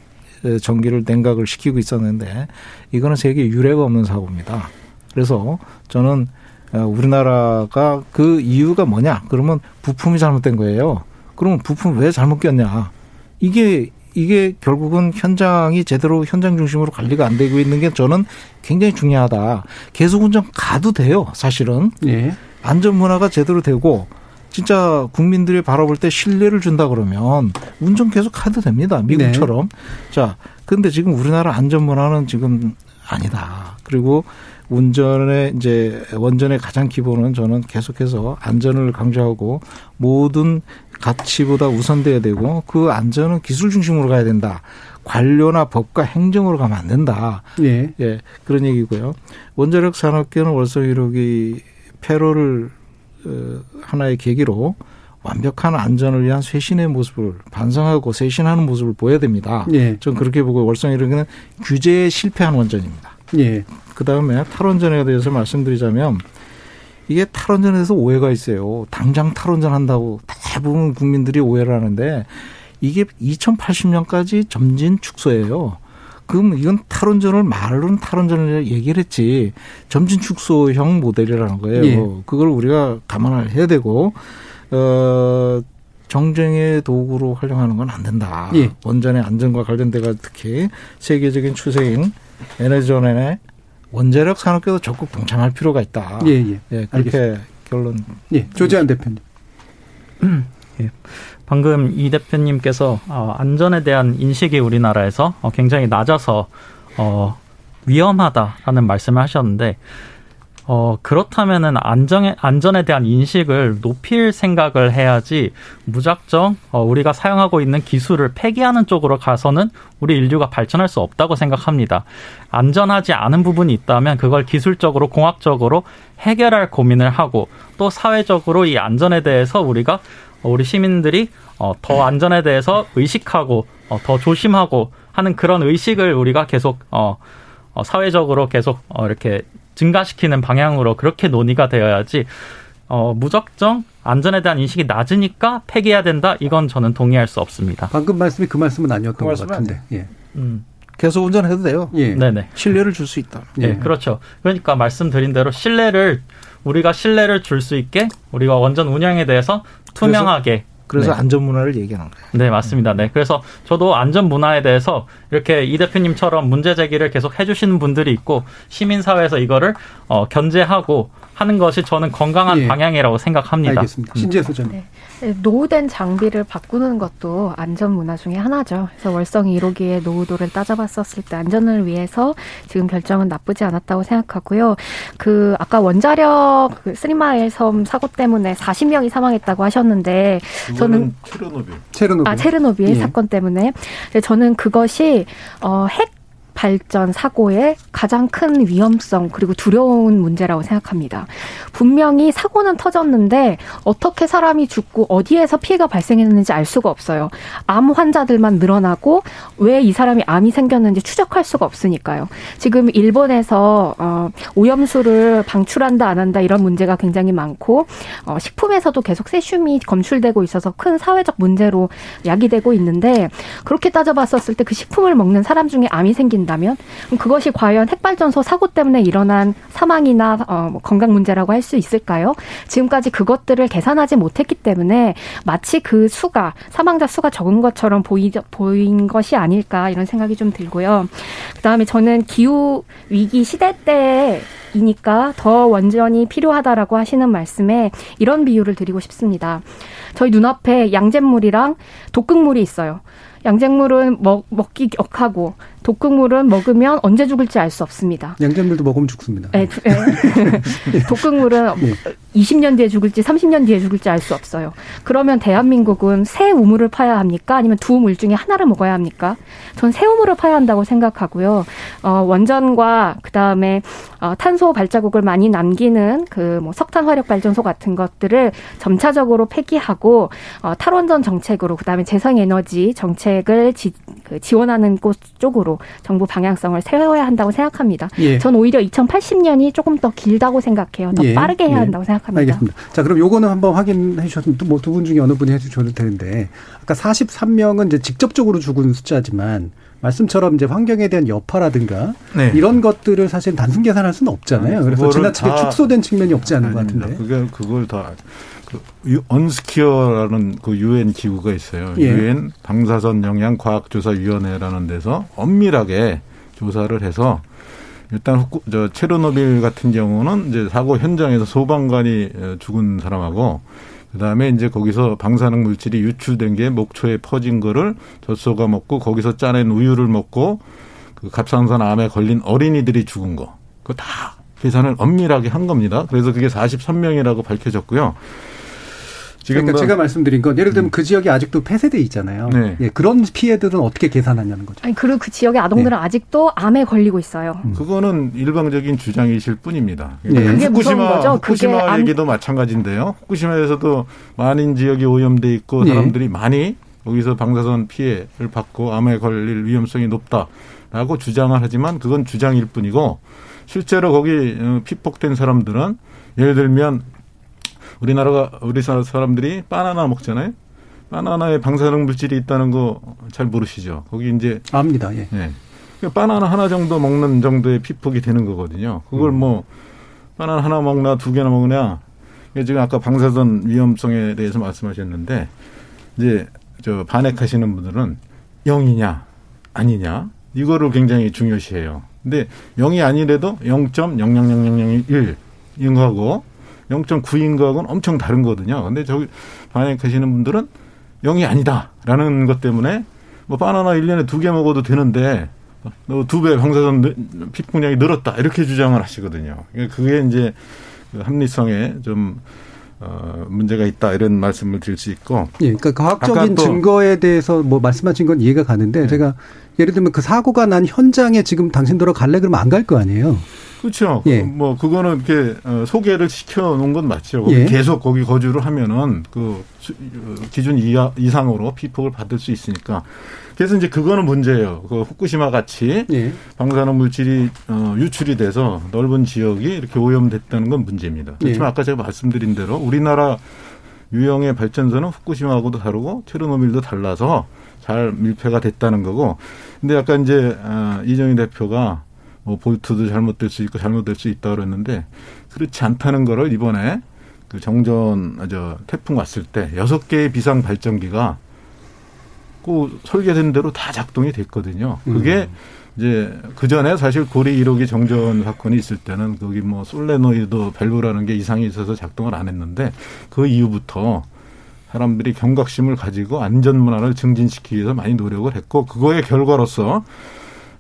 전기를 냉각을 시키고 있었는데 이거는 세계 유례가 없는 사고입니다. 그래서 저는 어, 우리나라가 그 이유가 뭐냐? 그러면 부품이 잘못된 거예요. 그러면 부품 왜 잘못 꼈냐? 이게 이게 결국은 현장이 제대로 현장 중심으로 관리가 안 되고 있는 게 저는 굉장히 중요하다. 계속 운전 가도 돼요, 사실은. 예. 안전 문화가 제대로 되고 진짜 국민들이 바라볼 때 신뢰를 준다 그러면 운전 계속 해도 됩니다. 미국처럼. 네. 자, 근데 지금 우리나라 안전 문화는 지금 아니다. 그리고 운전의 이제 원전의 가장 기본은 저는 계속해서 안전을 강조하고 모든 가치보다 우선돼야 되고 그 안전은 기술 중심으로 가야 된다. 관료나 법과 행정으로 가면 안 된다. 예. 예. 그런 얘기고요. 원자력 산업계는 월성 1호기 폐로를 어, 하나의 계기로 완벽한 안전을 위한 쇄신의 모습을 반성하고 쇄신하는 모습을 보여야 됩니다. 예. 전 그렇게 보고 월성 1호기는 규제에 실패한 원전입니다. 예. 그 다음에 탈원전에 대해서 말씀드리자면 이게 탈원전에서 오해가 있어요. 당장 탈원전 한다고 대부분 국민들이 오해를 하는데 이게 2080년까지 점진 축소예요. 그럼 이건 탈원전을 말로는 탈원전을 얘기를 했지 점진 축소형 모델이라는 거예요. 예. 그걸 우리가 감안을 해야 되고 어 정쟁의 도구로 활용하는 건 안 된다. 예. 원전의 안전과 관련돼가 특히 세계적인 추세인 에너지전의 원자력 산업계도 적극 동참할 필요가 있다. 예, 예. 예 그렇게 알겠습니다. 결론. 예, 조재한 대표님. 예. 방금 이 대표님께서 어, 안전에 대한 인식이 우리나라에서 어, 굉장히 낮아서 어, 위험하다라는 말씀을 하셨는데 어, 그렇다면은 안전에, 안전에 대한 인식을 높일 생각을 해야지 무작정 어, 우리가 사용하고 있는 기술을 폐기하는 쪽으로 가서는 우리 인류가 발전할 수 없다고 생각합니다. 안전하지 않은 부분이 있다면 그걸 기술적으로, 공학적으로 해결할 고민을 하고 또 사회적으로 이 안전에 대해서 우리가 우리 시민들이 어, 더 안전에 대해서 의식하고 어, 더 조심하고 하는 그런 의식을 우리가 계속 어, 어, 사회적으로 계속 어, 이렇게 증가시키는 방향으로 그렇게 논의가 되어야지 어, 무적정 안전에 대한 인식이 낮으니까 폐기해야 된다. 이건 저는 동의할 수 없습니다. 방금 말씀이 그 말씀은 아니었던 그 것 같은데. 예. 음. 계속 운전해도 돼요. 예. 네네. 신뢰를 줄 수 있다. 예. 예. 그렇죠. 그러니까 말씀드린 대로 신뢰를 우리가 신뢰를 줄 수 있게 우리가 원전 운영에 대해서 투명하게 그래서 네. 안전 문화를 얘기하는 거예요. 네, 맞습니다. 네. 그래서 저도 안전 문화에 대해서 이렇게 이 대표님처럼 문제 제기를 계속 해주시는 분들이 있고 시민 사회에서 이거를 어, 견제하고 하는 것이 저는 건강한 예. 방향이라고 생각합니다. 알겠습니다. 신재 소장. 네. 노후된 장비를 바꾸는 것도 안전 문화 중에 하나죠. 그래서 월성 1호기의 노후도를 따져봤었을 때 안전을 위해서 지금 결정은 나쁘지 않았다고 생각하고요. 그 아까 원자력 그 쓰리마일 섬 사고 때문에 40명이 사망했다고 하셨는데 저는 체르노빌. 체르노빌. 아 체르노빌 예. 사건 때문에 저는 그것이 어 핵 발전 사고의 가장 큰 위험성 그리고 두려운 문제라고 생각합니다. 분명히 사고는 터졌는데 어떻게 사람이 죽고 어디에서 피해가 발생했는지 알 수가 없어요. 암 환자들만 늘어나고 왜 이 사람이 암이 생겼는지 추적할 수가 없으니까요. 지금 일본에서 어, 오염수를 방출한다 안 한다 이런 문제가 굉장히 많고 어, 식품에서도 계속 세슘이 검출되고 있어서 큰 사회적 문제로 야기되고 있는데 그렇게 따져봤었을 때 그 식품을 먹는 사람 중에 암이 생긴 된다면 그것이 과연 핵발전소 사고 때문에 일어난 사망이나 어, 뭐 건강 문제라고 할 수 있을까요? 지금까지 그것들을 계산하지 못했기 때문에 마치 그 수가 사망자 수가 적은 것처럼 보이 보인 것이 아닐까 이런 생각이 좀 들고요. 그다음에 저는 기후 위기 시대 때이니까 더 원전이 필요하다라고 하시는 말씀에 이런 비유를 드리고 싶습니다. 저희 눈앞에 양잿물이랑 독극물이 있어요. 양잿물은 먹, 먹기 역하고 독극물은 먹으면 언제 죽을지 알 수 없습니다. 양잿물도 먹으면 죽습니다. 네, 네. 독극물은 네. 20년 뒤에 죽을지 30년 뒤에 죽을지 알 수 없어요. 그러면 대한민국은 새 우물을 파야 합니까? 아니면 두물 중에 하나를 먹어야 합니까? 전 새 우물을 파야 한다고 생각하고요. 어, 원전과 그 다음에 어, 탄소 발자국을 많이 남기는 그 뭐 석탄 화력 발전소 같은 것들을 점차적으로 폐기하고 어, 탈원전 정책으로 그 다음에 재생 에너지 정책을 지, 그 지원하는 곳 쪽으로 정부 방향성을 세워야 한다고 생각합니다. 예. 전 오히려 2080년이 조금 더 길다고 생각해요. 더 예. 빠르게 해야 예. 한다고 생각합니다. 알겠습니다. 자, 그럼 요거는 한번 확인해 주셨으면 뭐두 분 중에 어느 분이 해 주셔도 되는데 아까 43명은 이제 직접적으로 죽은 숫자지만 말씀처럼 이제 환경에 대한 여파라든가 네. 이런 것들을 사실 단순 계산할 수는 없잖아요. 네, 그래서 지나치게 축소된 측면이 없지 않은 것 같은데. 그게 그걸 다 그 언스키어라는 그 유엔 기구가 있어요. 예. 유엔 예. 방사선 영향 과학 조사 위원회라는 데서 엄밀하게 조사를 해서 일단 후쿠, 저 체르노빌 같은 경우는 이제 사고 현장에서 소방관이 어, 죽은 사람하고 그다음에 이제 거기서 방사능 물질이 유출된 게 목초에 퍼진 거를 젖소가 먹고 거기서 짜낸 우유를 먹고 그 갑상선 암에 걸린 어린이들이 죽은 거. 그거 다 계산을 엄밀하게 한 겁니다. 그래서 그게 43명이라고 밝혀졌고요. 지금 그러니까 뭐, 제가 말씀드린 건 예를 들면 음. 그 지역이 아직도 폐쇄돼 있잖아요. 네. 예, 그런 피해들은 어떻게 계산하냐는 거죠. 아니 그리고 그 지역의 아동들은 네. 아직도 암에 걸리고 있어요. 음. 그거는 일방적인 주장이실 뿐입니다. 네. 그게 후쿠시마 거죠? 후쿠시마 얘기도 마찬가지인데요. 후쿠시마에서도 많은 지역이 오염돼 있고 네. 사람들이 많이 거기서 방사선 피해를 받고 암에 걸릴 위험성이 높다라고 주장을 하지만 그건 주장일 뿐이고 실제로 거기 어, 피폭된 사람들은 예를 들면 우리나라가 우리 사람들이 바나나 먹잖아요. 바나나에 방사능 물질이 있다는 거 잘 모르시죠? 거기 이제 압니다. 예. 예. 그러니까 바나나 하나 정도 먹는 정도의 피폭이 되는 거거든요. 그걸 음. 뭐 바나나 하나 먹나 두 개나 먹느냐. 지금 아까 방사선 위험성에 대해서 말씀하셨는데 이제 저 반핵하시는 분들은 0이냐 아니냐 이거를 굉장히 중요시해요. 근데 0이 아니래도 0.00001 이런 거하고 0.9인 거하고는 엄청 다른 거거든요. 근데 저기 반응하시는 분들은 0이 아니다라는 것 때문에 뭐 바나나 1년에 두 개 먹어도 되는데 두배 방사선 피폭량이 늘었다 이렇게 주장을 하시거든요. 그러니까 그게 이제 그 합리성에 좀 어, 문제가 있다 이런 말씀을 드릴 수 있고. 예, 그러니까 과학적인 증거에 대해서 뭐 말씀하신 건 이해가 가는데 네. 제가 예를 들면 그 사고가 난 현장에 지금 당신 들어 갈래 그러면 안 갈 거 아니에요. 그렇죠. 예. 뭐 그거는 이렇게 어, 소개를 시켜 놓은 건 맞죠. 예. 계속 거기 거주를 하면은 그 어, 기준 이하, 이상으로 피폭을 받을 수 있으니까. 그래서 이제 그거는 문제예요. 그 후쿠시마 같이 예. 방사능 물질이 어, 유출이 돼서 넓은 지역이 이렇게 오염됐다는 건 문제입니다. 그렇지만 예. 아까 제가 말씀드린 대로 우리나라 유형의 발전소는 후쿠시마하고도 다르고 체르노빌도 달라서 잘 밀폐가 됐다는 거고. 근데 약간 이제 어, 이정희 대표가 뭐 볼트도 잘못될 수 있고 잘못될 수 있다 그랬는데 그렇지 않다는 거를 이번에 그 정전 아, 저 태풍 왔을 때 여섯 개의 비상 발전기가 그 설계된 대로 다 작동이 됐거든요. 그게 음. 이제 그 전에 사실 고리 1호기 정전 사건이 있을 때는 거기 뭐 솔레노이드 밸브라는 게 이상이 있어서 작동을 안 했는데 그 이후부터 사람들이 경각심을 가지고 안전 문화를 증진시키기 위해서 많이 노력을 했고 그거의 결과로서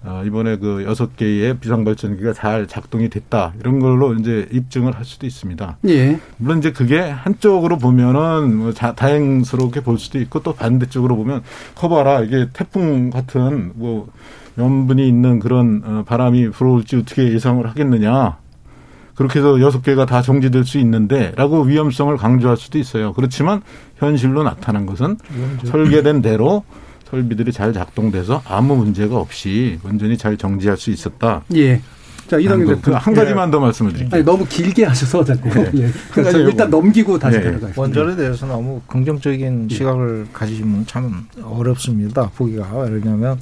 어, 이번에 그 여섯 개의 비상발전기가 잘 작동이 됐다. 이런 걸로 이제 입증을 할 수도 있습니다. 예. 물론 이제 그게 한쪽으로 보면은 뭐 자, 다행스럽게 볼 수도 있고 또 반대쪽으로 보면 커봐라. 이게 태풍 같은 뭐 염분이 있는 그런 어, 바람이 불어올지 어떻게 예상을 하겠느냐. 그렇게 해서 여섯 개가 다 정지될 수 있는데 라고 위험성을 강조할 수도 있어요. 그렇지만 현실로 나타난 것은 설계된 대로 설비들이 잘 작동돼서 아무 문제가 없이 원전이 잘 정지할 수 있었다. 예. 자, 이동희 대표. 한 가지만 예. 더 말씀을 드릴게요. 아니, 너무 길게 하셔서 자꾸. 예. 예. 그러니까 일단 넘기고 다시 예. 들어가겠습니다. 원전에 대해서 너무 긍정적인 예. 시각을 가지시면 참 어렵습니다. 보기가. 왜냐하면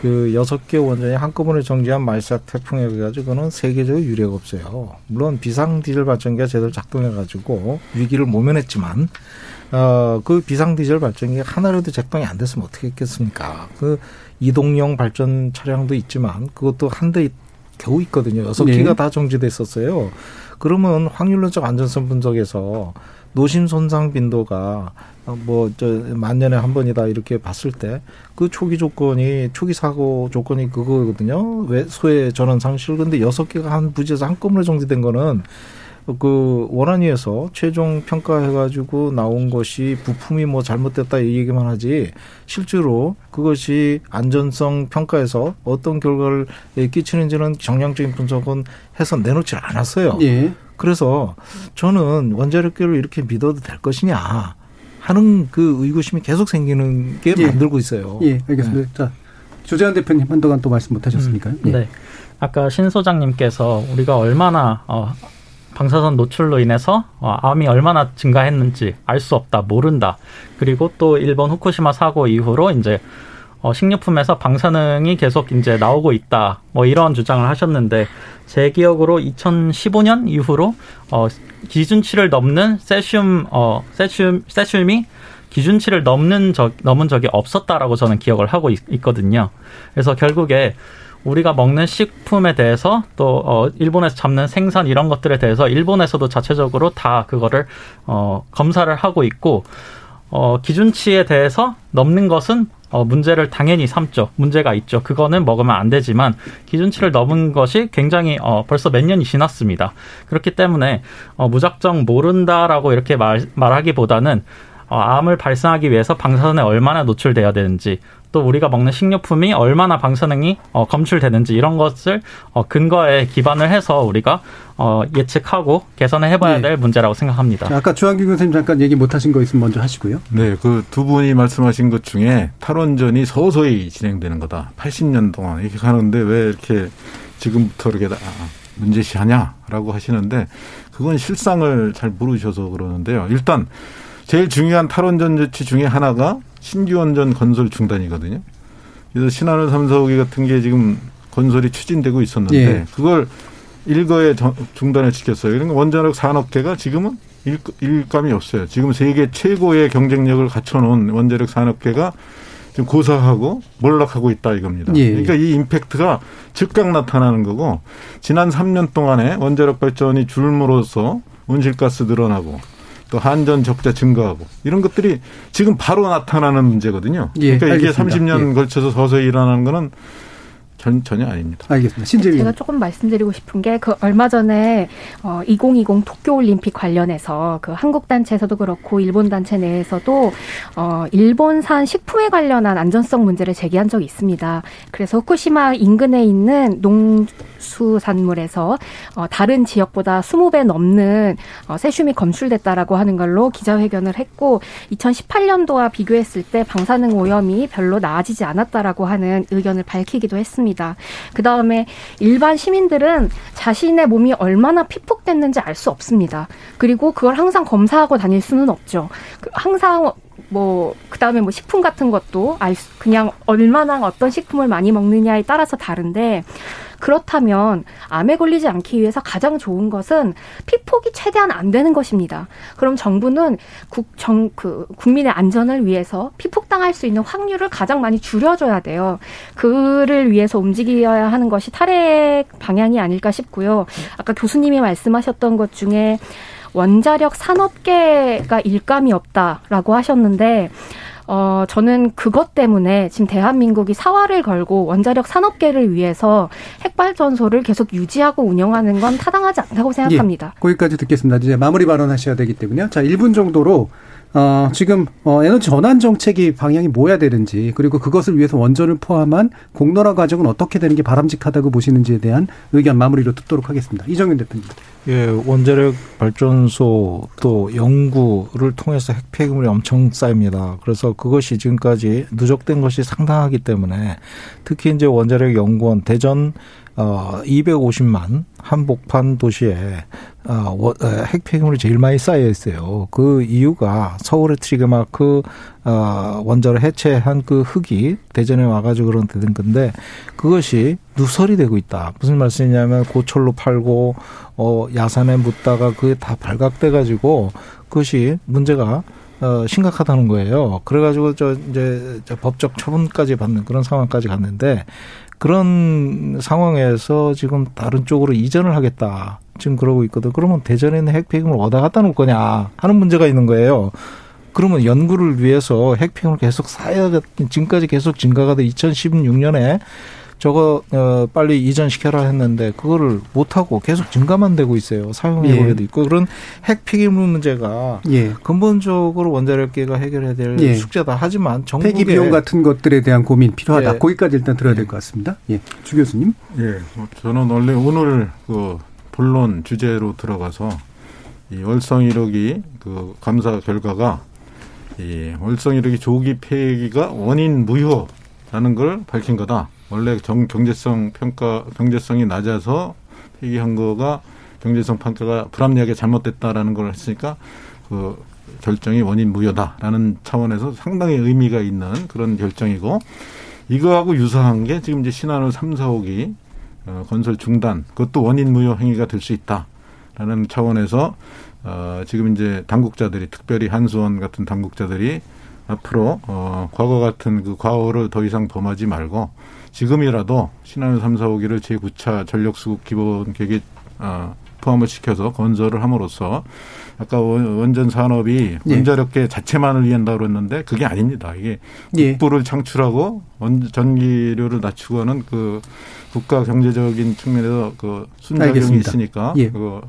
그 여섯 개 원전이 한꺼번에 정지한 말삭 태풍에 의해 가지고는 세계적으로 유례가 없어요. 물론 비상 디젤 발전기가 제대로 작동해 가지고 위기를 모면했지만 어, 그 비상 디젤 발전기가 하나라도 작동이 안 됐으면 어떻게 했겠습니까? 그 이동용 발전 차량도 있지만 그것도 한 대 겨우 있거든요. 여섯 네. 기가 다 정지됐었어요. 그러면 확률론적 안전성 분석에서 노심 손상 빈도가 뭐저 만년에 한 번이다 이렇게 봤을 때 그 초기 조건이 초기 사고 조건이 그거거든요. 왜 소해 전원 상실 근데 여섯 개가 한 부지에서 한꺼번에 정지된 거는 그 원안위에서 최종 평가해가지고 나온 것이 부품이 뭐 잘못됐다 이 얘기만 하지 실제로 그것이 안전성 평가에서 어떤 결과를 끼치는지는 정량적인 분석은 해서 내놓지 않았어요. 예. 그래서 저는 원자력계를 이렇게 믿어도 될 것이냐 하는 그 의구심이 계속 생기는 게 예. 만들고 있어요. 예, 알겠습니다. 자, 조재환 대표님 한동안 또 말씀 못 하셨으니까요. 예. 네. 아까 신 소장님께서 우리가 얼마나 어, 방사선 노출로 인해서 어, 암이 얼마나 증가했는지 알 수 없다, 모른다. 그리고 또 일본 후쿠시마 사고 이후로 이제 어, 식료품에서 방사능이 계속 이제 나오고 있다. 뭐 이런 주장을 하셨는데 제 기억으로 2015년 이후로 어, 기준치를 넘는 세슘 어 세슘 세슘이 기준치를 넘는 적 넘은 적이 없었다라고 저는 기억을 하고 있, 있거든요. 그래서 결국에 우리가 먹는 식품에 대해서 또 어, 일본에서 잡는 생선 이런 것들에 대해서 일본에서도 자체적으로 다 그거를 어, 검사를 하고 있고 어, 기준치에 대해서 넘는 것은 어, 문제를 당연히 삼죠. 문제가 있죠. 그거는 먹으면 안 되지만 기준치를 넘은 것이 굉장히 어, 벌써 몇 년이 지났습니다. 그렇기 때문에 어, 무작정 모른다라고 이렇게 말, 말하기보다는 어, 암을 발생하기 위해서 방사선에 얼마나 노출돼야 되는지 또 우리가 먹는 식료품이 얼마나 방사능이 어, 검출되는지 이런 것을 어, 근거에 기반을 해서 우리가 어, 예측하고 개선을 해봐야 네. 될 문제라고 생각합니다. 자, 아까 주한규 교수님 잠깐 얘기 못 하신 거 있으면 먼저 하시고요. 네, 그 두 분이 말씀하신 것 중에 탈원전이 서서히 진행되는 거다. 80년 동안 이렇게 가는데 왜 이렇게 지금부터 이렇게 다 문제시하냐라고 하시는데 그건 실상을 잘 모르셔서 그러는데요. 일단 제일 중요한 탈원전 조치 중에 하나가 신규 원전 건설 중단이거든요. 그래서 3, 4호기 같은 게 지금 건설이 추진되고 있었는데 예. 그걸 일거에 정- 중단을 시켰어요. 그러니까 원자력 산업계가 지금은 일, 일감이 없어요. 지금 세계 최고의 경쟁력을 갖춰놓은 원자력 산업계가 지금 고사하고 몰락하고 있다 이겁니다. 예. 그러니까 이 임팩트가 즉각 나타나는 거고 지난 3년 동안에 원자력 발전이 줄므로써 온실가스 늘어나고 또 한전 적자 증가하고 이런 것들이 지금 바로 나타나는 문제거든요. 예, 그러니까 이게 알겠습니다. 30년 예. 걸쳐서 서서히 일어나는 거는 전, 전혀 아닙니다. 알겠습니다. 신재위 제가 조금 말씀드리고 싶은 게 그 얼마 전에 어, 2020 도쿄 올림픽 관련해서 그 한국 단체에서도 그렇고 일본 단체 내에서도 어, 일본산 식품에 관련한 안전성 문제를 제기한 적이 있습니다. 그래서 후쿠시마 인근에 있는 농수산물에서 어, 다른 지역보다 20배 넘는 어, 세슘이 검출됐다라고 하는 걸로 기자회견을 했고 2018년도와 비교했을 때 방사능 오염이 별로 나아지지 않았다라고 하는 의견을 밝히기도 했습니다. 그 다음에 일반 시민들은 자신의 몸이 얼마나 피폭됐는지 알 수 없습니다. 그리고 그걸 항상 검사하고 다닐 수는 없죠. 그 항상 뭐 그다음에 뭐 식품 같은 것도 알 수, 그냥 얼마나 어떤 식품을 많이 먹느냐에 따라서 다른데 그렇다면 암에 걸리지 않기 위해서 가장 좋은 것은 피폭이 최대한 안 되는 것입니다. 그럼 정부는 국 정 그 국민의 안전을 위해서 피폭당할 수 있는 확률을 가장 많이 줄여줘야 돼요. 그를 위해서 움직여야 하는 것이 탈핵 방향이 아닐까 싶고요. 아까 교수님이 말씀하셨던 것 중에 원자력 산업계가 일감이 없다라고 하셨는데 어, 저는 그것 때문에 지금 대한민국이 사활을 걸고 원자력 산업계를 위해서 핵발전소를 계속 유지하고 운영하는 건 타당하지 않다고 생각합니다. 예, 거기까지 듣겠습니다. 이제 마무리 발언하셔야 되기 때문에요. 자, 1분 정도로 어, 지금 어, 에너지 전환 정책이 방향이 뭐야 되는지 그리고 그것을 위해서 원전을 포함한 공론화 과정은 어떻게 되는 게 바람직하다고 보시는지에 대한 의견 마무리로 듣도록 하겠습니다. 이정윤 대표님. 예, 원자력 발전소 또 연구를 통해서 핵 폐기물이 엄청 쌓입니다. 그래서 그것이 지금까지 누적된 것이 상당하기 때문에 특히 이제 원자력 연구원 대전 어 250만 한복판 도시에 어, 워- 어, 핵폐기물이 제일 많이 쌓여 있어요. 그 이유가 서울의 TRIGA Mark 어, 원자로 해체한 그 흙이 대전에 와가지고 그렇게 된 건데 그것이 누설이 되고 있다. 무슨 말씀이냐면 고철로 팔고 어, 야산에 묻다가 그게 다 발각돼 가지고 그것이 문제가 어, 심각하다는 거예요. 그래가지고 저 이제 저 법적 처분까지 받는 그런 상황까지 갔는데 그런 상황에서 지금 다른 쪽으로 이전을 하겠다. 지금 그러고 있거든. 그러면 대전에 있는 핵폐기물 어디다 갖다 놓을 거냐 하는 문제가 있는 거예요. 그러면 연구를 위해서 핵폐기물 계속 쌓여야 지금까지 계속 증가가 돼 2016년에 저거 어 빨리 이전시켜라 했는데 그거를 못 하고 계속 증가만 되고 있어요. 사용해보게도 예. 있고 그런 핵 폐기물 문제가 예. 근본적으로 원자력계가 해결해야 될 예. 숙제다. 하지만 정부의 폐기 비용 같은 것들에 대한 고민 필요하다. 예. 거기까지 일단 들어야 될 것 같습니다. 예. 주 교수님. 예, 뭐 저는 원래 오늘 그 본론 주제로 들어가서 이 월성 1호기 그 감사 결과가 이 월성 1호기 조기 폐기가 원인 무효라는 걸 밝힌 거다. 원래 정 경제성 평가 경제성이 낮아서 폐기한 거가 경제성 평가가 불합리하게 잘못됐다라는 걸 했으니까 그 결정이 원인 무효다라는 차원에서 상당히 의미가 있는 그런 결정이고 이거하고 유사한 게 지금 이제 신한울 3, 4호기 어, 건설 중단 그것도 원인 무효 행위가 될 수 있다라는 차원에서 어, 지금 이제 당국자들이 특별히 한수원 같은 당국자들이 앞으로 어, 과거 같은 그 과오를 더 이상 범하지 말고 지금이라도 신한울 3, 4호기를 제9차 전력수급 기본 계획에 어, 포함을 시켜서 건설을 함으로써 아까 원- 원전 산업이 예. 원자력계 자체만을 위한다고 그랬는데 그게 아닙니다. 이게 예. 국부를 창출하고 원 전기료를 낮추고 하는 그 국가 경제적인 측면에서 그 순작용이 알겠습니다. 있으니까 예. 그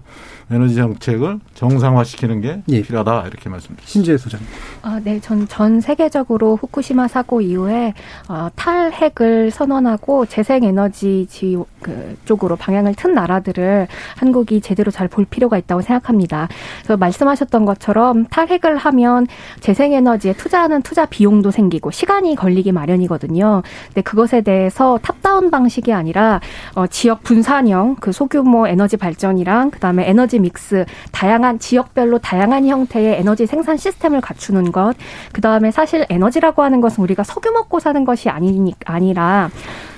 에너지 정책을 정상화시키는 게 예. 필요하다 이렇게 말씀드립니다. 신지혜 소장님. 아, 네, 전, 전 세계적으로 후쿠시마 사고 이후에 어, 탈핵을 선언하고 재생 에너지 지, 그, 쪽으로 방향을 튼 나라들을 한국이 제대로 잘 볼 필요가 있다고 생각합니다. 그래서 말씀하셨던 것처럼 탈핵을 하면 재생 에너지에 투자하는 투자 비용도 생기고 시간이 걸리기 마련이거든요. 근데 그것에 대해서 탑다운 방식이 아니라 어, 지역 분산형 그 소규모 에너지 발전이랑 그다음에 에너지 믹스 다양한 지역별로 다양한 형태의 에너지 생산 시스템을 갖추는 것 그 다음에 사실 에너지라고 하는 것은 우리가 석유 먹고 사는 것이 아니 아니라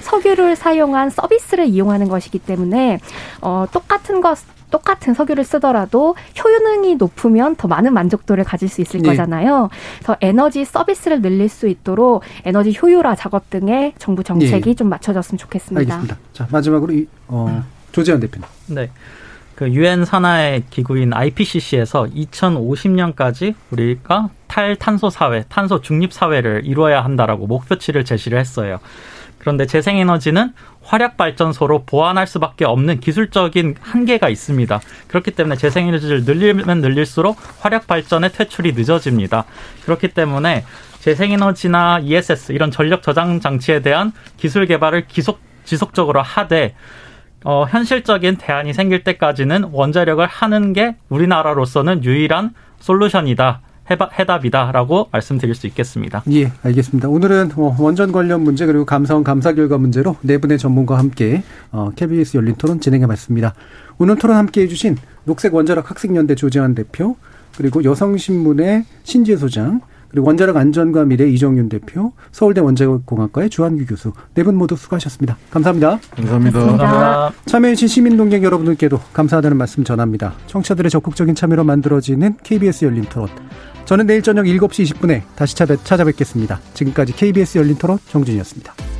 석유를 사용한 서비스를 이용하는 것이기 때문에 어 똑같은 것 똑같은 석유를 쓰더라도 효능이 높으면 더 많은 만족도를 가질 수 있을 예. 거잖아요. 그래서 에너지 서비스를 늘릴 수 있도록 에너지 효율화 작업 등의 정부 정책이 예. 좀 맞춰졌으면 좋겠습니다. 알겠습니다. 자, 마지막으로 이, 어, 조재현 대표님. 네. 그 유엔 산하의 기구인 IPCC에서 2050년까지 우리가 탈탄소 사회, 탄소 중립 사회를 이루어야 한다라고 목표치를 제시를 했어요. 그런데 재생에너지는 화력 발전소로 보완할 수밖에 없는 기술적인 한계가 있습니다. 그렇기 때문에 재생에너지를 늘리면 늘릴수록 화력 발전의 퇴출이 늦어집니다. 그렇기 때문에 재생에너지나 ESS 이런 전력 저장 장치에 대한 기술 개발을 기속 지속적으로 하되 어, 현실적인 대안이 생길 때까지는 원자력을 하는 게 우리나라로서는 유일한 솔루션이다. 해답이다라고 말씀드릴 수 있겠습니다. 예, 알겠습니다. 오늘은 어, 원전 관련 문제 그리고 감사원 감사 결과 문제로 네 분의 전문가와 함께 어, KBS 열린 토론 진행해봤습니다. 오늘 토론 함께 해 주신 녹색 원자력 학생연대 조재환 대표 그리고 여성신문의 신지혜 소장 그리고 원자력 안전과 미래 이정윤 대표 서울대 원자력공학과의 주한규 교수 네 분 모두 수고하셨습니다. 감사합니다. 감사합니다. 감사합니다. 참여해주신 시민동객 여러분들께도 감사하다는 말씀 전합니다. 청취자들의 적극적인 참여로 만들어지는 KBS 열린 토론. 저는 내일 저녁 7시 20분에 다시 찾아- 찾아뵙겠습니다. 지금까지 KBS 열린 토론 정준이었습니다.